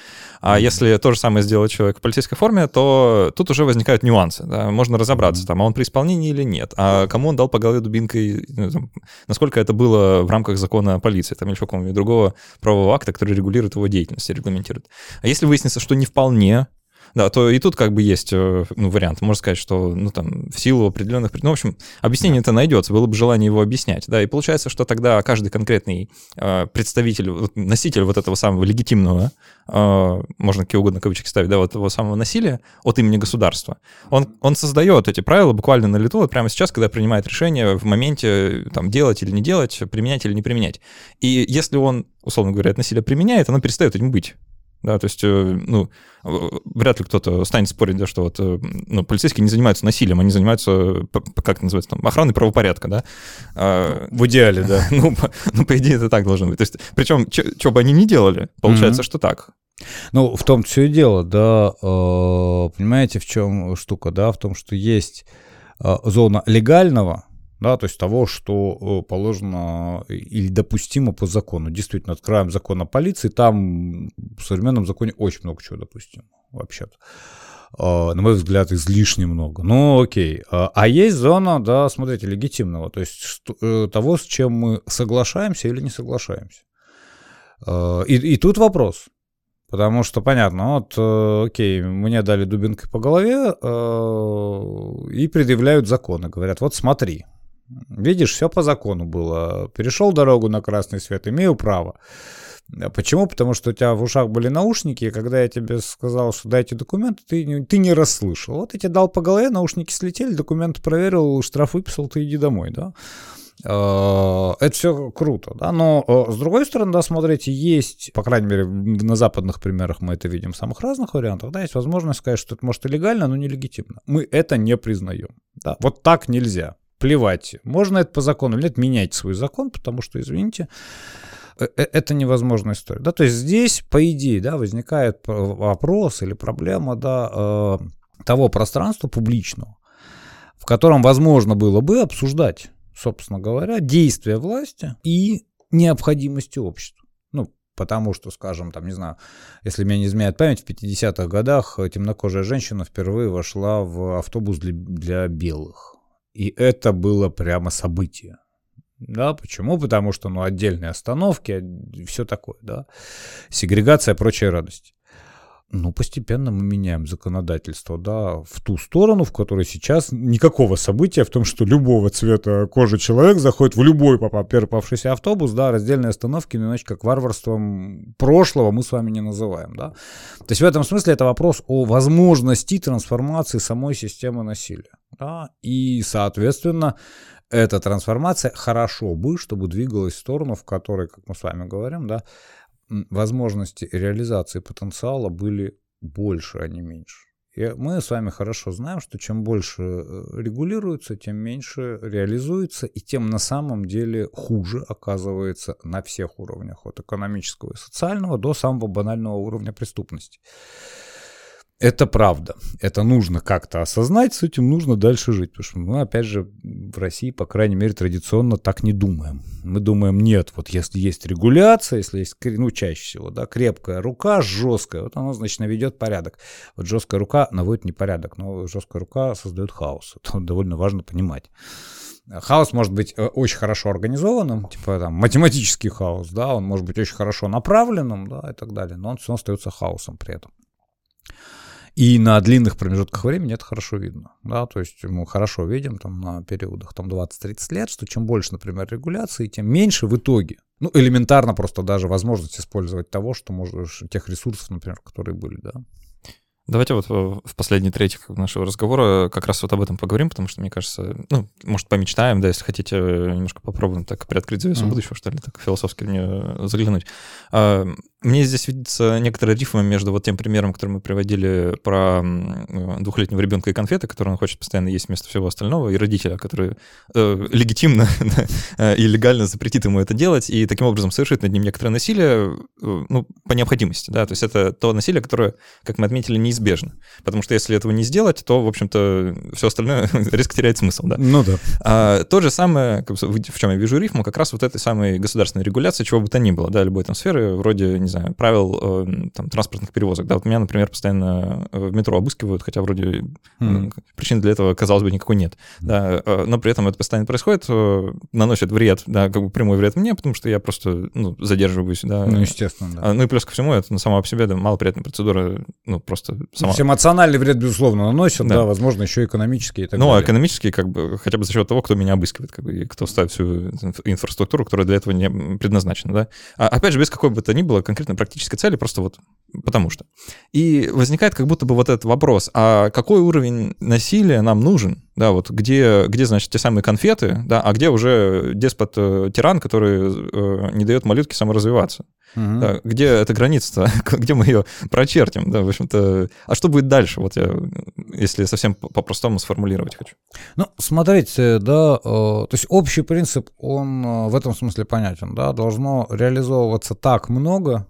А угу. если то же самое сделать человек в полицейской форме, то тут уже возникают нюансы, да, можно разобраться, там, а он при исполнении или нет, а кому он дал по голове дубинкой, ну, там, насколько это было в рамках закона о полиции, там, или какого-нибудь другого правового акта, который регулирует его деятельность, регламентирует. А если выяснится, что не вполне, да, то и тут как бы есть э, ну, вариант. Можно сказать, что ну, там, в силу определенных... Ну, в общем, объяснение это найдется, было бы желание его объяснять. Да, и получается, что тогда каждый конкретный э, представитель, носитель вот этого самого легитимного, э, можно какие угодно кавычки ставить, да, вот этого самого насилия от имени государства, он, он создает эти правила буквально на лету, вот прямо сейчас, когда принимает решение в моменте там, делать или не делать, применять или не применять. И если он, условно говоря, это насилие применяет, оно перестает этим быть. Да, то есть, э, ну, вряд ли кто-то станет спорить, да, что вот, э, ну, полицейские не занимаются насилием, они занимаются, как это называется, там, охраной правопорядка, да. А, в идеале, да. [LAUGHS] Ну, по, ну, по идее, это так должно быть. То есть, причем, что бы они ни делали, получается, mm-hmm. что так. Ну, в том все и дело, да, э, понимаете, в чем штука, да, в том, что есть зона легального, да, то есть того, что э, положено или допустимо по закону. Действительно, открываем закон о полиции, там в современном законе очень много чего допустимо, вообще-то. А, на мой взгляд, излишне много. Ну, окей. А, а есть зона, да, смотрите, легитимного, то есть э, того, с чем мы соглашаемся или не соглашаемся. А, и, и тут вопрос. Потому что, понятно, вот, э, окей, мне дали дубинкой по голове и предъявляют законы. Говорят, вот смотри, Видишь, все по закону было. Перешел дорогу на красный свет, имею право. Почему? Потому что у тебя в ушах были наушники, и когда я тебе сказал, что дайте документы, ты, ты не расслышал. Вот я тебе дал по голове, наушники слетели, документы проверил, штраф выписал, ты иди домой, да? А, это все круто, да, но а, с другой стороны, да, смотрите, есть, по крайней мере, на западных примерах мы это видим самых разных вариантах, да, есть возможность сказать, что это может и легально, но нелегитимно. Мы это не признаем, да, вот так нельзя плевать, можно это по закону или нет, менять свой закон, потому что, извините, э, э, это невозможная история. Да? То есть здесь, по идее, да, возникает вопрос или проблема да, э, того пространства публичного, в котором возможно было бы обсуждать, собственно говоря, действия власти и необходимости общества. Ну, Потому что, скажем, там, не знаю, если меня не изменяет память, в 50-х годах темнокожая женщина впервые вошла в автобус для, для белых. И это было прямо событие. Да, почему? Потому что, ну, отдельные остановки, все такое, да. Сегрегация, прочая радость ну, постепенно мы меняем законодательство, да, в ту сторону, в которой сейчас никакого события в том, что любого цвета кожи человек заходит в любой попавшийся автобус, да, раздельные остановки, ну, иначе как варварством прошлого мы с вами не называем, да. То есть в этом смысле это вопрос о возможности трансформации самой системы насилия, да, и, соответственно, эта трансформация хорошо бы, чтобы двигалась в сторону, в которой, как мы с вами говорим, да, возможности реализации потенциала были больше, а не меньше. И мы с вами хорошо знаем, что чем больше э, регулируется, тем меньше реализуется, и тем на самом деле хуже оказывается на всех уровнях, от экономического и социального до самого банального уровня преступности. Это правда. Это нужно как-то осознать, с этим нужно дальше жить. Потому что мы, опять же, в России, по крайней мере, традиционно так не думаем. Мы думаем, нет, вот если есть регуляция, если есть, ну, чаще всего, да, крепкая рука, жесткая, вот она, значит, наведет порядок. Вот жесткая рука наводит непорядок, но жесткая рука создает хаос. [LAUGHS] Это довольно важно понимать. Хаос может быть э, очень хорошо организованным, типа там математический хаос, да, он может быть очень хорошо направленным, да, и так далее, но он все остается хаосом при этом. И на длинных промежутках времени это хорошо видно. Да, то есть мы хорошо видим там, на периодах там, 20-30 лет, что чем больше, например, регуляции, тем меньше в итоге. Ну, элементарно просто даже возможность использовать того, что можешь, тех ресурсов, например, которые были, да. Давайте вот в последний третий нашего разговора как раз вот об этом поговорим, потому что, мне кажется, ну, может, помечтаем, да, если хотите, немножко попробуем так приоткрыть завесу mm-hmm. будущего, что ли, так философски в нее заглянуть. А, мне здесь видится некоторая рифма между вот тем примером, который мы приводили про двухлетнего ребенка и конфеты, которые он хочет постоянно есть вместо всего остального, и родителя, который э, легитимно [LAUGHS] э, и легально запретит ему это делать, и таким образом совершит над ним некоторое насилие, э, ну, по необходимости, да, то есть это то насилие, которое, как мы отметили, неизбежно, потому что если этого не сделать, то, в общем-то, все остальное [LAUGHS] резко теряет смысл, да. Ну да. А, то же самое, в чем я вижу рифму, как раз вот этой самой государственной регуляции, чего бы то ни было, да, любой там сферы, вроде, не знаю, правил э, там, транспортных перевозок. Да, вот меня, например, постоянно э, в метро обыскивают, хотя вроде mm. причин для этого, казалось бы, никакой нет. Mm. Да, но при этом это постоянно происходит, наносит вред, да, как бы прямой вред мне, потому что я просто ну, задерживаюсь. Да. Ну, естественно, да. А, ну и плюс ко всему, это на сама по себе да, малоприятная процедура, ну, просто сама. Эмоциональный вред, безусловно, наносит, да, да возможно, еще экономический и так ну, далее. Ну, экономический, как бы, хотя бы за счет того, кто меня обыскивает, как бы, и кто ставит всю инфраструктуру, которая для этого не предназначена, да. А, опять же, без какой бы то ни было конкретно практической практической цели, просто вот потому что. И возникает как будто бы вот этот вопрос, а какой уровень насилия нам нужен? Да, вот где, где значит, те самые конфеты, да, а где уже деспот-тиран, который э, не дает малютке саморазвиваться? Угу. Да, где эта граница-то? [LAUGHS] где мы ее прочертим? Да, в общем-то, а что будет дальше? Вот я, если совсем по-простому сформулировать хочу. Ну, смотрите, да, э, то есть общий принцип, он э, в этом смысле понятен, да, должно реализовываться так много,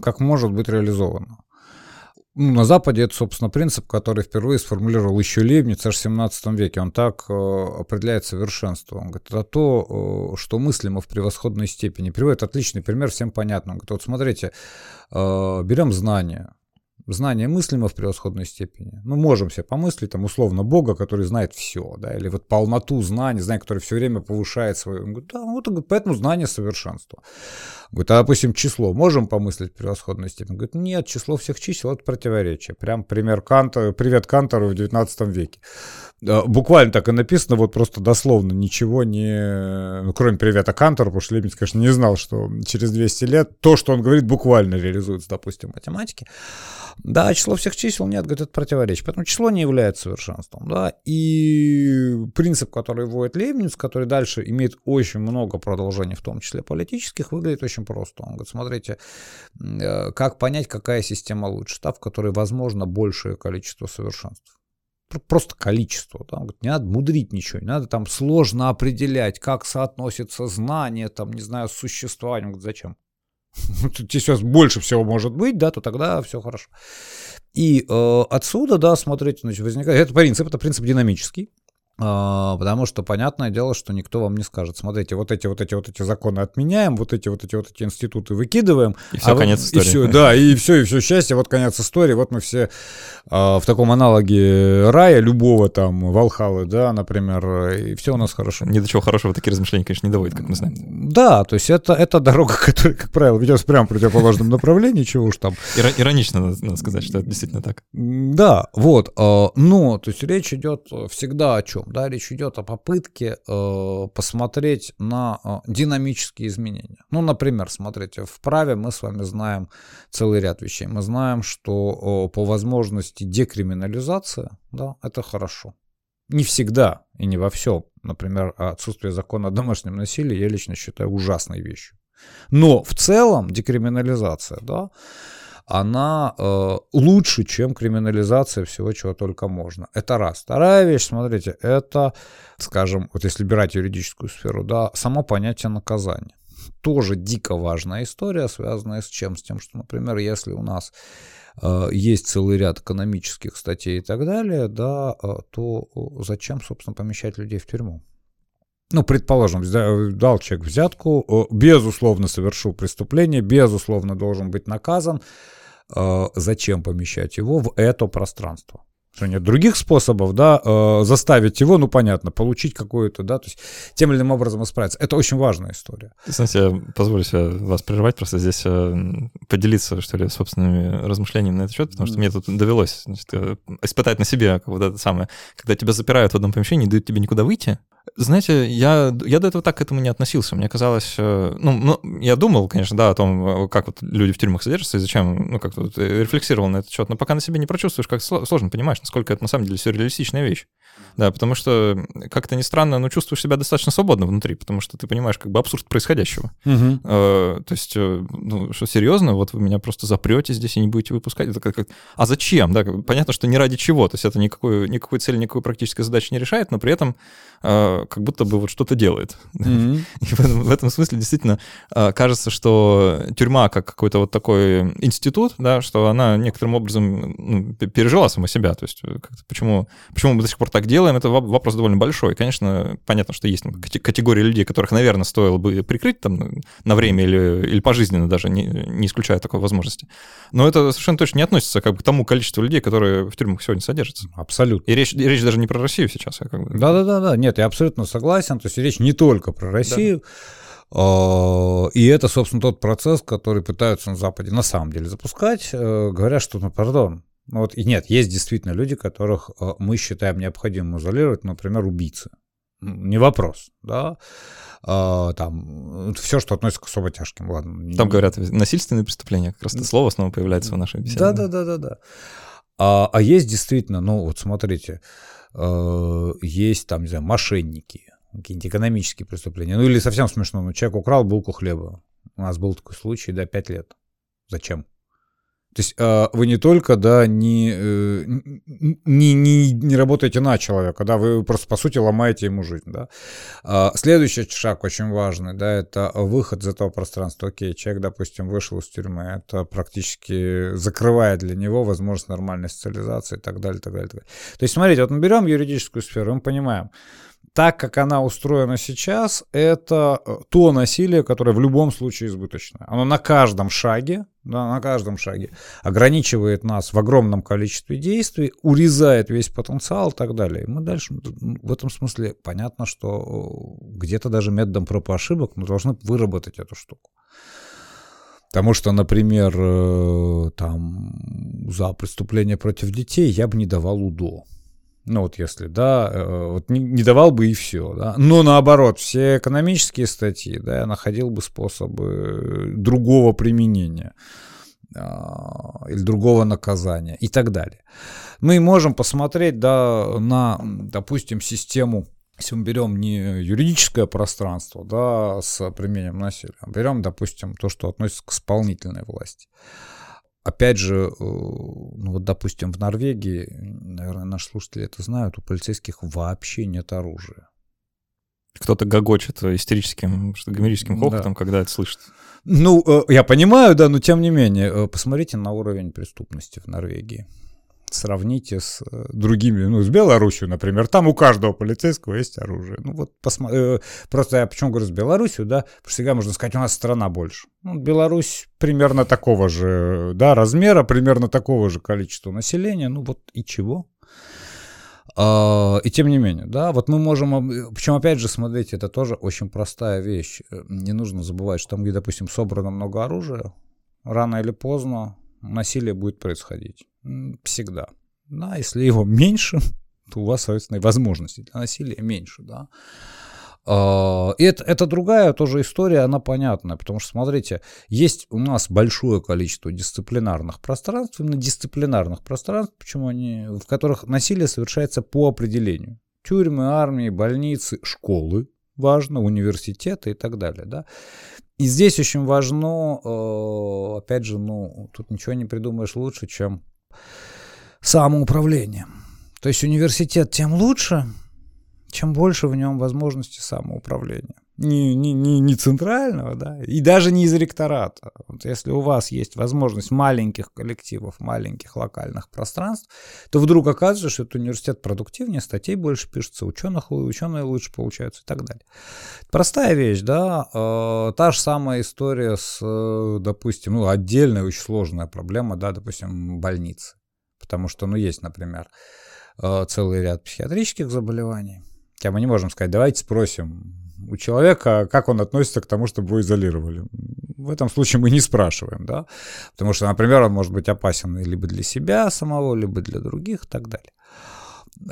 как может быть реализовано. Ну, на Западе это, собственно, принцип, который впервые сформулировал еще Лейбниц аж в 17 веке. Он так э, определяет совершенство. Он говорит, это то, э, что мыслимо в превосходной степени. Приводит отличный пример, всем понятно. Он говорит, вот смотрите, э, берем знания. Знание мыслимо в превосходной степени. Ну, можем себе помыслить, там, условно, Бога, который знает все, да, или вот полноту знаний, знания, который все время повышает свое. Он говорит, да, вот, он говорит, поэтому знание совершенство. Говорит, а, допустим, число можем помыслить в превосходной степени? Говорит, нет, число всех чисел — это противоречие. Прям пример Канта, привет Кантору в 19 веке. Буквально так и написано, вот просто дословно, ничего не... Ну, кроме привета Кантору, потому что Лебедь, конечно, не знал, что через 200 лет то, что он говорит, буквально реализуется, допустим, в математике. Да, число всех чисел нет, говорит, это противоречие. Поэтому число не является совершенством. Да? И принцип, который вводит Лейбниц, который дальше имеет очень много продолжений, в том числе политических, выглядит очень просто. Он говорит, смотрите, э, как понять, какая система лучше, та, в которой возможно большее количество совершенств просто количество. Там, не надо мудрить ничего, не надо там сложно определять, как соотносится знание, там, не знаю, с существованием. Говорит, зачем? [LAUGHS] Тебе сейчас больше всего может быть, да, то тогда все хорошо. И э, отсюда, да, смотрите, значит, возникает, это принцип, это принцип динамический. А, потому что понятное дело, что никто вам не скажет, смотрите, вот эти вот эти вот эти законы отменяем, вот эти вот эти вот эти институты выкидываем. И все, а конец вы, истории. И все, да, и все, и все счастье, вот конец истории, вот мы все а, в таком аналоге рая, любого там, Валхалы, да, например, и все у нас хорошо. Ни до чего хорошего такие размышления, конечно, не доводят, как мы знаем. Да, то есть это, это дорога, [LAUGHS] которая, как правило, ведет в прям противоположном направлении, чего уж там. Иро- иронично, надо, сказать, что это действительно так. Да, вот, э, но, то есть речь идет всегда о чем, да, речь идет о попытке э, посмотреть на э, динамические изменения. Ну, например, смотрите, в праве мы с вами знаем целый ряд вещей. Мы знаем, что по возможности декриминализация, да, это хорошо. Не всегда и не во всем. Например, отсутствие закона о домашнем насилии я лично считаю ужасной вещью. Но в целом декриминализация, да, она э, лучше, чем криминализация всего, чего только можно. Это раз. Вторая вещь, смотрите, это, скажем, вот если брать юридическую сферу, да, само понятие наказания. Тоже дико важная история, связанная с чем? С тем, что, например, если у нас э, есть целый ряд экономических статей и так далее, да, э, то зачем, собственно, помещать людей в тюрьму? Ну, предположим, дал человек взятку, безусловно, совершил преступление, безусловно, должен быть наказан. Э, зачем помещать его в это пространство? Что нет других способов, да, э, заставить его, ну, понятно, получить какую-то, да, то есть тем или иным образом исправиться. Это очень важная история. Знаете, я позволю себе вас прервать, просто здесь э, поделиться, что ли, собственными размышлениями на этот счет, потому что мне тут довелось значит, испытать на себе вот это самое. Когда тебя запирают в одном помещении, не дают тебе никуда выйти, знаете, я, я до этого так к этому не относился. Мне казалось, э, ну, ну, я думал, конечно, да, о том, э, как вот люди в тюрьмах содержатся и зачем, ну, как-то вот э, рефлексировал на этот счет, но пока на себе не прочувствуешь, как сложно понимаешь, насколько это на самом деле сюрреалистичная вещь. Да, потому что, как-то не странно, но чувствуешь себя достаточно свободно внутри, потому что ты понимаешь как бы абсурд происходящего. Угу. Э, то есть, ну, что серьезно, вот вы меня просто запрете здесь и не будете выпускать. Это как, как... А зачем? Да, понятно, что не ради чего. То есть это никакой, никакой цели, никакой практической задачи не решает, но при этом э, как будто бы вот что-то делает. Mm-hmm. [LAUGHS] И в этом, в этом смысле действительно э, кажется, что тюрьма как какой-то вот такой институт, да, что она некоторым образом ну, пережила сама себя. То есть почему, почему мы до сих пор так делаем, это вопрос довольно большой. Конечно, понятно, что есть категории людей, которых, наверное, стоило бы прикрыть там на время или, или пожизненно даже, не, не исключая такой возможности. Но это совершенно точно не относится как бы, к тому количеству людей, которые в тюрьмах сегодня содержатся. Абсолютно. И речь, и речь даже не про Россию сейчас. А как бы... Да-да-да, нет, я абсолютно согласен. То есть речь не только про Россию. Да. И это, собственно, тот процесс, который пытаются на Западе на самом деле запускать, э, говоря, что, ну, пардон, ну вот, и нет, есть действительно люди, которых э, мы считаем необходимым изолировать, например, убийцы. Не вопрос, да. А, там все, что относится к особо тяжким, ладно. Там говорят насильственные преступления, как раз это слово снова появляется в нашей беседе. Да, да, да, да, да. А, а есть действительно, ну вот смотрите, э, есть там, не знаю, мошенники, какие-нибудь экономические преступления. Ну или совсем смешно, ну человек украл булку хлеба. У нас был такой случай, да, пять лет. Зачем? То есть э, вы не только, да, не, э, не, не, не работаете на человека, да, вы просто, по сути, ломаете ему жизнь, да. А следующий шаг очень важный, да, это выход из этого пространства. Окей, человек, допустим, вышел из тюрьмы, это практически закрывает для него возможность нормальной социализации и так далее, так далее, так далее. То есть, смотрите, вот мы берем юридическую сферу, мы понимаем, так как она устроена сейчас, это то насилие, которое в любом случае избыточное. Оно на каждом шаге, да, на каждом шаге ограничивает нас в огромном количестве действий, урезает весь потенциал и так далее. И мы дальше, в этом смысле, понятно, что э, где-то даже методом проб и ошибок мы должны выработать эту штуку. Потому что, например, э, там, за преступление против детей я бы не давал УДО. Ну вот если, да, э, вот не, давал бы и все, да. Но наоборот, все экономические статьи, да, я находил бы способы другого применения а, или другого наказания и так далее. Мы можем посмотреть, да, на, допустим, систему если мы берем не юридическое пространство, да, с применением насилия, а берем, допустим, то, что относится к исполнительной власти. Опять же, э, ну вот, допустим, в Норвегии, наверное, наши слушатели это знают, у полицейских вообще нет оружия. Кто-то гогочет истерическим, что гомерическим хохотом, да. когда это слышит. Ну, э, я понимаю, да, но тем не менее, э, посмотрите на уровень преступности в Норвегии. Сравните с э, другими, ну, с Беларусью, например, там у каждого полицейского есть оружие. Ну, вот посмо... Э, просто я почему говорю с Беларусью, да, потому что всегда можно сказать, у нас страна больше. Ну, Беларусь примерно такого же, да, размера, примерно такого же количества населения, ну, вот и чего? А, и тем не менее, да, вот мы можем, причем опять же, смотрите, это тоже очень простая вещь. Не нужно забывать, что там, где, допустим, собрано много оружия, рано или поздно насилие будет происходить. Всегда. Да, если его меньше, [LAUGHS] то у вас, соответственно, и возможностей для насилия меньше, да. А, и это, это другая тоже история, она понятная, потому что, смотрите, есть у нас большое количество дисциплинарных пространств, именно дисциплинарных пространств, почему они, в которых насилие совершается по определению. Тюрьмы, армии, больницы, школы, важно, университеты и так далее, да. И здесь очень важно, э, опять же, ну, тут ничего не придумаешь лучше, чем самоуправление. То есть университет тем лучше, чем больше в нем возможностей самоуправления. Не, не, не, не центрального, да, и даже не из ректората. Вот если у вас есть возможность маленьких коллективов, маленьких локальных пространств, то вдруг оказывается, что этот университет продуктивнее, статей больше пишется, ученых, ученые лучше получаются и так далее. Простая вещь, да, э, та же самая история с, э, допустим, ну, отдельная очень сложная проблема, да, допустим, больницы. Потому что, ну, есть, например, э, целый ряд психиатрических заболеваний, хотя мы не можем сказать, давайте спросим у человека, как он относится к тому, чтобы его изолировали. В этом случае мы не спрашиваем, да, потому что, например, он может быть опасен либо для себя самого, либо для других и так далее.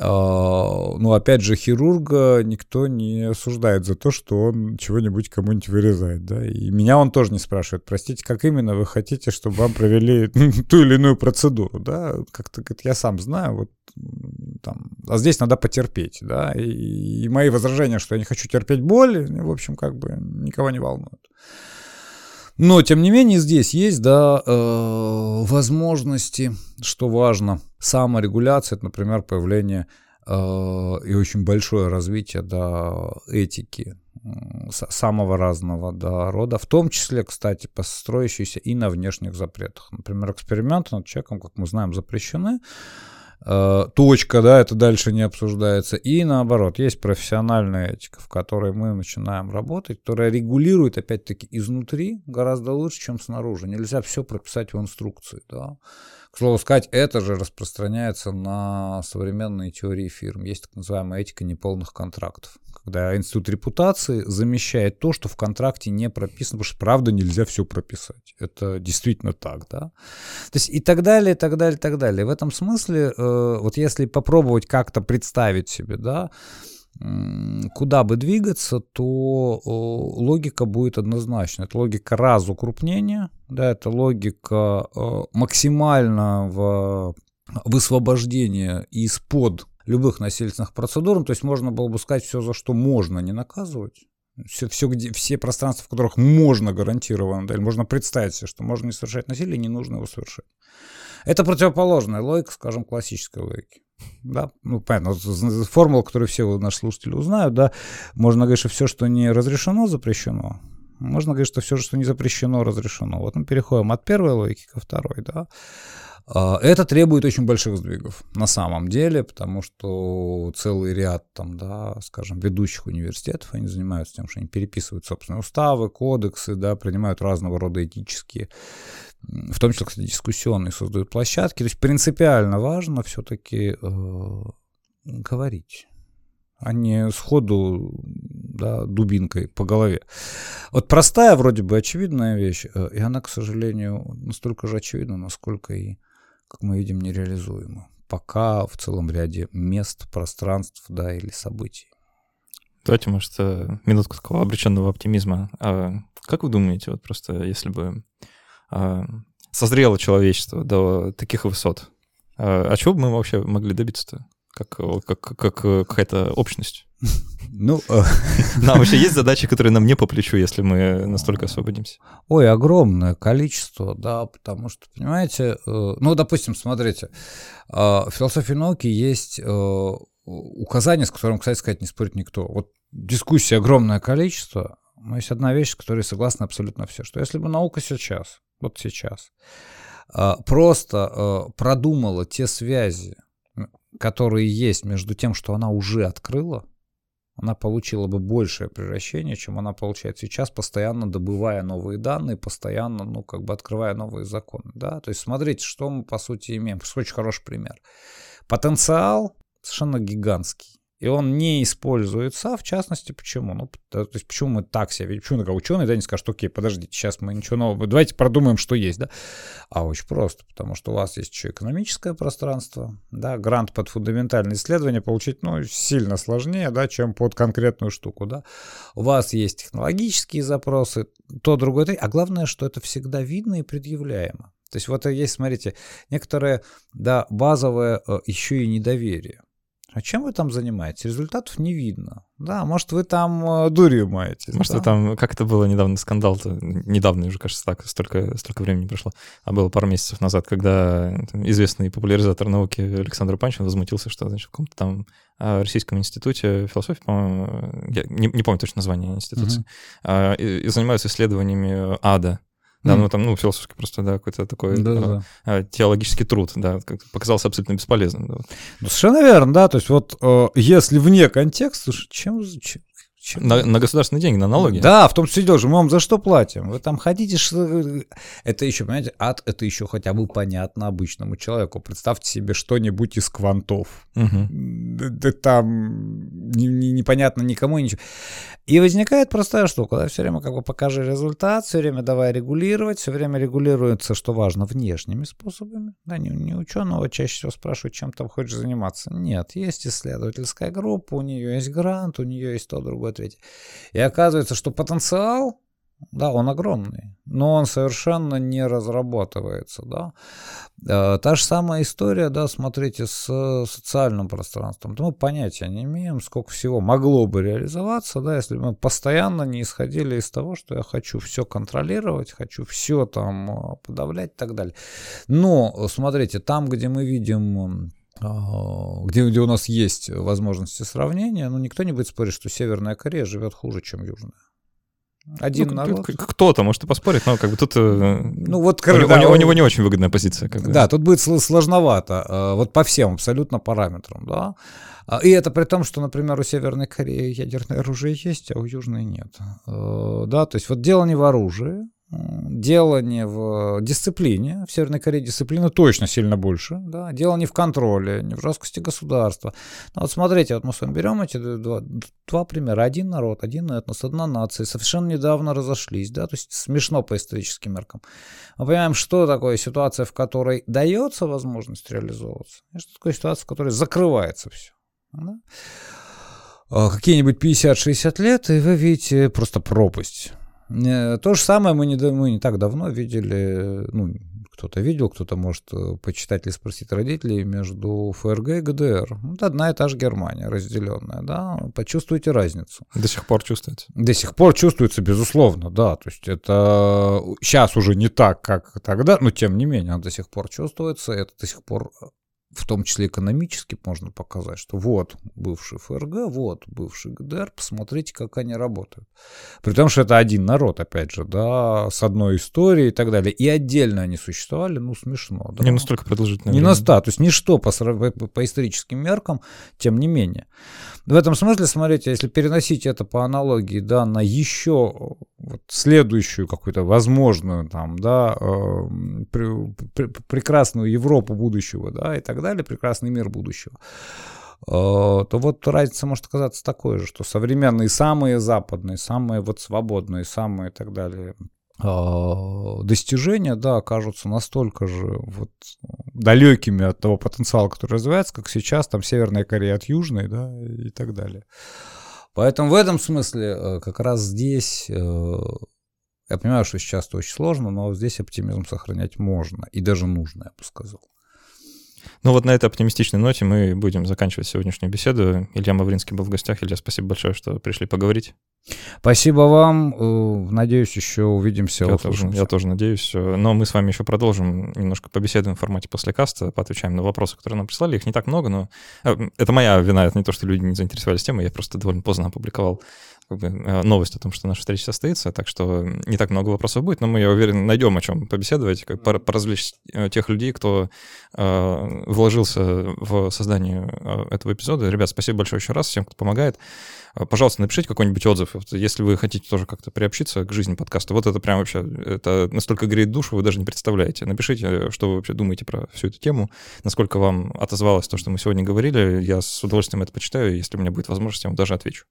А, ну, опять же, хирурга никто не осуждает за то, что он чего-нибудь кому-нибудь вырезает, да, и меня он тоже не спрашивает, простите, как именно вы хотите, чтобы вам провели [LAUGHS] ту или иную процедуру, да, как-то я сам знаю, вот там, а здесь надо потерпеть, да, и, и мои возражения, что я не хочу терпеть боль, в общем, как бы никого не волнуют. Но, тем не менее, здесь есть, да, э, возможности, что важно, саморегуляция, это, например, появление э, и очень большое развитие, да, этики самого разного да, рода, в том числе, кстати, построящиеся и на внешних запретах. Например, эксперименты над человеком, как мы знаем, запрещены, точка, да, это дальше не обсуждается. И наоборот, есть профессиональная этика, в которой мы начинаем работать, которая регулирует, опять-таки, изнутри гораздо лучше, чем снаружи. Нельзя все прописать в инструкции, да. К слову сказать, это же распространяется на современные теории фирм. Есть так называемая этика неполных контрактов, когда институт репутации замещает то, что в контракте не прописано, потому что правда нельзя все прописать. Это действительно так, да. То есть и так далее, и так далее, и так далее. В этом смысле, э, вот если попробовать как-то представить себе, да, куда бы двигаться, то логика будет однозначна. Это логика разукрупнения, да, это логика максимального высвобождения из-под любых насильственных процедур. То есть можно было бы сказать все, за что можно не наказывать. Все, все, где, все пространства, в которых можно гарантированно, да, или можно представить себе, что можно не совершать насилие, не нужно его совершать. Это противоположная логика, скажем, классической логики. Да, ну, понятно, формула, которую все наши слушатели узнают, да, можно говорить, что все, что не разрешено, запрещено. Можно говорить, что все, что не запрещено, разрешено. Вот мы переходим от первой логики ко второй, да. А, это требует очень больших сдвигов на самом деле, потому что целый ряд, там, да, скажем, ведущих университетов, они занимаются тем, что они переписывают собственные уставы, кодексы, да, принимают разного рода этические в том числе, кстати, дискуссионные создают площадки. То есть принципиально важно все-таки э, говорить, а не сходу да, дубинкой по голове. Вот простая, вроде бы очевидная вещь, э, и она, к сожалению, настолько же очевидна, насколько и, как мы видим, нереализуема. Пока в целом ряде мест, пространств, да, или событий. Давайте, может, э, минутку такого обреченного оптимизма. А как вы думаете, вот просто если бы а, созрело человечество до таких высот. А, а чего бы мы вообще могли добиться-то? Как, как, как какая-то общность? Ну, [LAUGHS] э, нам вообще есть задачи, которые нам не по плечу, если мы настолько освободимся? Ой, огромное количество, да, потому что, понимаете, э, ну, допустим, смотрите, э, в философии науки есть указание, с которым, кстати сказать, не спорит никто. Вот дискуссий огромное количество, но есть одна вещь, с которой согласны абсолютно все, что если бы наука сейчас вот сейчас, просто продумала те связи, которые есть между тем, что она уже открыла, она получила бы большее превращение, чем она получает сейчас, постоянно добывая новые данные, постоянно, ну, как бы открывая новые законы, да. То есть смотрите, что мы, по сути, имеем. Очень хороший пример. Потенциал совершенно гигантский. И он не используется, в частности, почему? Ну, то есть, почему мы так себя ведем? Почему как ученый, да, не скажет, окей, подождите, сейчас мы ничего нового, давайте продумаем, что есть, да? А очень просто, потому что у вас есть еще экономическое пространство, да, грант под фундаментальное исследование получить, ну, сильно сложнее, да, чем под конкретную штуку, да. У вас есть технологические запросы, то, другое, а главное, что это всегда видно и предъявляемо. То есть вот есть, смотрите, некоторые, да, базовое э, еще и недоверие. А чем вы там занимаетесь? Результатов не видно. Да, может, вы там э, дурью маетесь. Может, да? вы там, как это было недавно, скандал -то, недавно уже, кажется, так, столько, столько времени прошло, а было пару месяцев назад, когда там, известный популяризатор науки Александр Панчин возмутился, что, значит, в каком-то там а, Российском институте философии, по-моему, я не, не помню точно название институции, uh-huh. и, и занимаются исследованиями ада. Да, ну там, ну, философский просто, да, какой-то такой да, да. А, теологический труд, да, показался абсолютно бесполезным. Да. Ну, совершенно верно, да, то есть вот э, если вне контекста, чем, чем, на, на государственные деньги, на налоги. Да, в том числе дело же, мы вам за что платим? Вы там хотите, что... Это еще, понимаете, ад, это еще хотя бы понятно обычному человеку. Представьте себе что-нибудь из квантов. Угу. Да, да там не, не, непонятно никому ничего. И возникает простая штука, да, все время как бы покажи результат, все время давай регулировать, все время регулируется, что важно, внешними способами. Да, не, не ученого чаще всего спрашивают, чем там хочешь заниматься. Нет, есть исследовательская группа, у нее есть грант, у нее есть то, другое, третье. И оказывается, что потенциал, да, он огромный, но он совершенно не разрабатывается, да. Э, та же самая история, да, смотрите, с социальным пространством. Мы понятия не имеем, сколько всего могло бы реализоваться, да, если мы постоянно не исходили из того, что я хочу все контролировать, хочу все там э, подавлять и так далее. Но, смотрите, там, где мы видим где, где у нас есть возможности сравнения, ну, никто не будет спорить, что Северная Корея живет хуже, чем Южная. Один ну, народ. Кто-то может и поспорить, но как бы тут э, ну, вот, у, да, у, у него не очень выгодная позиция. Как бы. Да, тут будет сложновато, э, вот по всем абсолютно параметрам, да. А, и это при том, что, например, у Северной Кореи ядерное оружие есть, а у Южной нет. Э, да, то есть вот дело не в оружии, дело не в дисциплине, в Северной Корее дисциплина точно сильно больше, да, дело не в контроле, не в жесткости государства. Но вот смотрите, вот мы с вами берем эти два, два примера. Один народ, один этнос, одна нация, совершенно недавно разошлись, да, то есть смешно по историческим меркам. Мы понимаем, что такое ситуация, в которой дается возможность реализовываться, и что такое ситуация, в которой закрывается все. Да? А какие-нибудь 50-60 лет, и вы видите просто пропасть то же самое мы не, мы не так давно видели, ну, кто-то видел, кто-то может э, почитать или спросить родителей между ФРГ и ГДР. Вот одна и та же Германия разделенная, да, почувствуйте разницу. До сих пор чувствуется? До сих пор чувствуется, безусловно, да, то есть это сейчас уже не так, как тогда, но тем не менее, до сих пор чувствуется, это до сих пор в том числе экономически можно показать, что вот бывший ФРГ, вот бывший ГДР, посмотрите, как они работают. При том, что это один народ, опять же, да, с одной историей и так далее. И отдельно они существовали, ну, смешно. Да? Не настолько продолжительно. Не на ста, то есть ничто по, по, по историческим меркам, тем не менее. В этом смысле, смотрите, если переносить это по аналогии, да, на еще вот следующую какую-то возможную там, да, э, пр пр прекрасную Европу будущего, да, и так далее, прекрасный мир будущего, э, то вот разница может оказаться такой же, что современные самые западные, самые вот свободные, самые и так далее э, достижения, да, окажутся настолько же вот далекими от того потенциала, который развивается, как сейчас там Северная Корея от Южной, да, и так далее. Поэтому в этом смысле э, как раз здесь, я понимаю, что сейчас это очень сложно, но здесь оптимизм сохранять можно и даже нужно, я бы сказал. Ну вот на этой оптимистичной ноте мы будем заканчивать сегодняшнюю беседу. Илья Мавринский был в гостях. Илья, спасибо большое, что пришли поговорить. Спасибо вам. Э, надеюсь, еще увидимся. Я тоже, я тоже надеюсь. Но мы с вами еще продолжим немножко побеседуем в формате после каста, поотвечаем на вопросы, которые нам прислали. Их не так много, но э, это моя вина. Это не то, что люди не заинтересовались темой. Я просто довольно поздно опубликовал как бы, э, новость о том, что наша встреча состоится, так что не так много вопросов будет, но мы, я уверен, найдем о чем побеседовать, как поразвлечь э, тех людей, кто э, вложился в создание э, этого эпизода. Ребят, спасибо большое еще раз всем, кто помогает. Пожалуйста, напишите какой-нибудь отзыв, если вы хотите тоже как-то приобщиться к жизни подкаста. Вот это прям вообще, это настолько греет душу, вы даже не представляете. Напишите, что вы вообще думаете про всю эту тему, насколько вам отозвалось то, что мы сегодня говорили. Я с удовольствием это почитаю, если у меня будет возможность, я вам даже отвечу.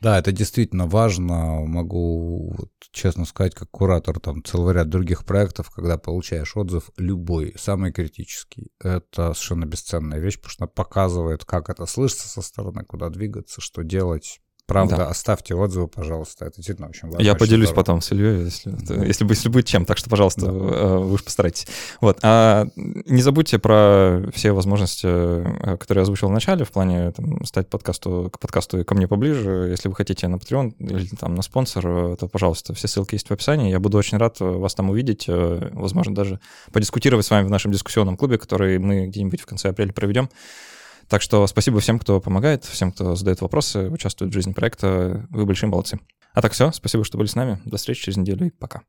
Да, это действительно важно. Могу вот, честно сказать, как куратор там целый ряд других проектов, когда получаешь отзыв любой, самый критический, это совершенно бесценная вещь, потому что она показывает, как это слышится со стороны, куда двигаться, что делать. Правда, да. оставьте отзывы, пожалуйста. Это действительно очень важно. Я поделюсь здорово. потом с Ильей, если, да. если, если будет чем. Так что, пожалуйста, да. Э, вы уж постарайтесь. Вот. А не забудьте про все возможности, э, которые я озвучил в начале, в плане там, стать подкасту, к подкасту и ко мне поближе. Если вы хотите на Patreon или там на спонсор, э, то, пожалуйста, все ссылки есть в описании. Я буду очень рад вас там увидеть, возможно, даже подискутировать с вами в нашем дискуссионном клубе, который мы где-нибудь в конце апреля проведем. Так что спасибо всем, кто помогает, всем, кто задает вопросы, участвует в жизни проекта. Вы большие молодцы. А так все, спасибо, что были с нами. До встречи через неделю и пока.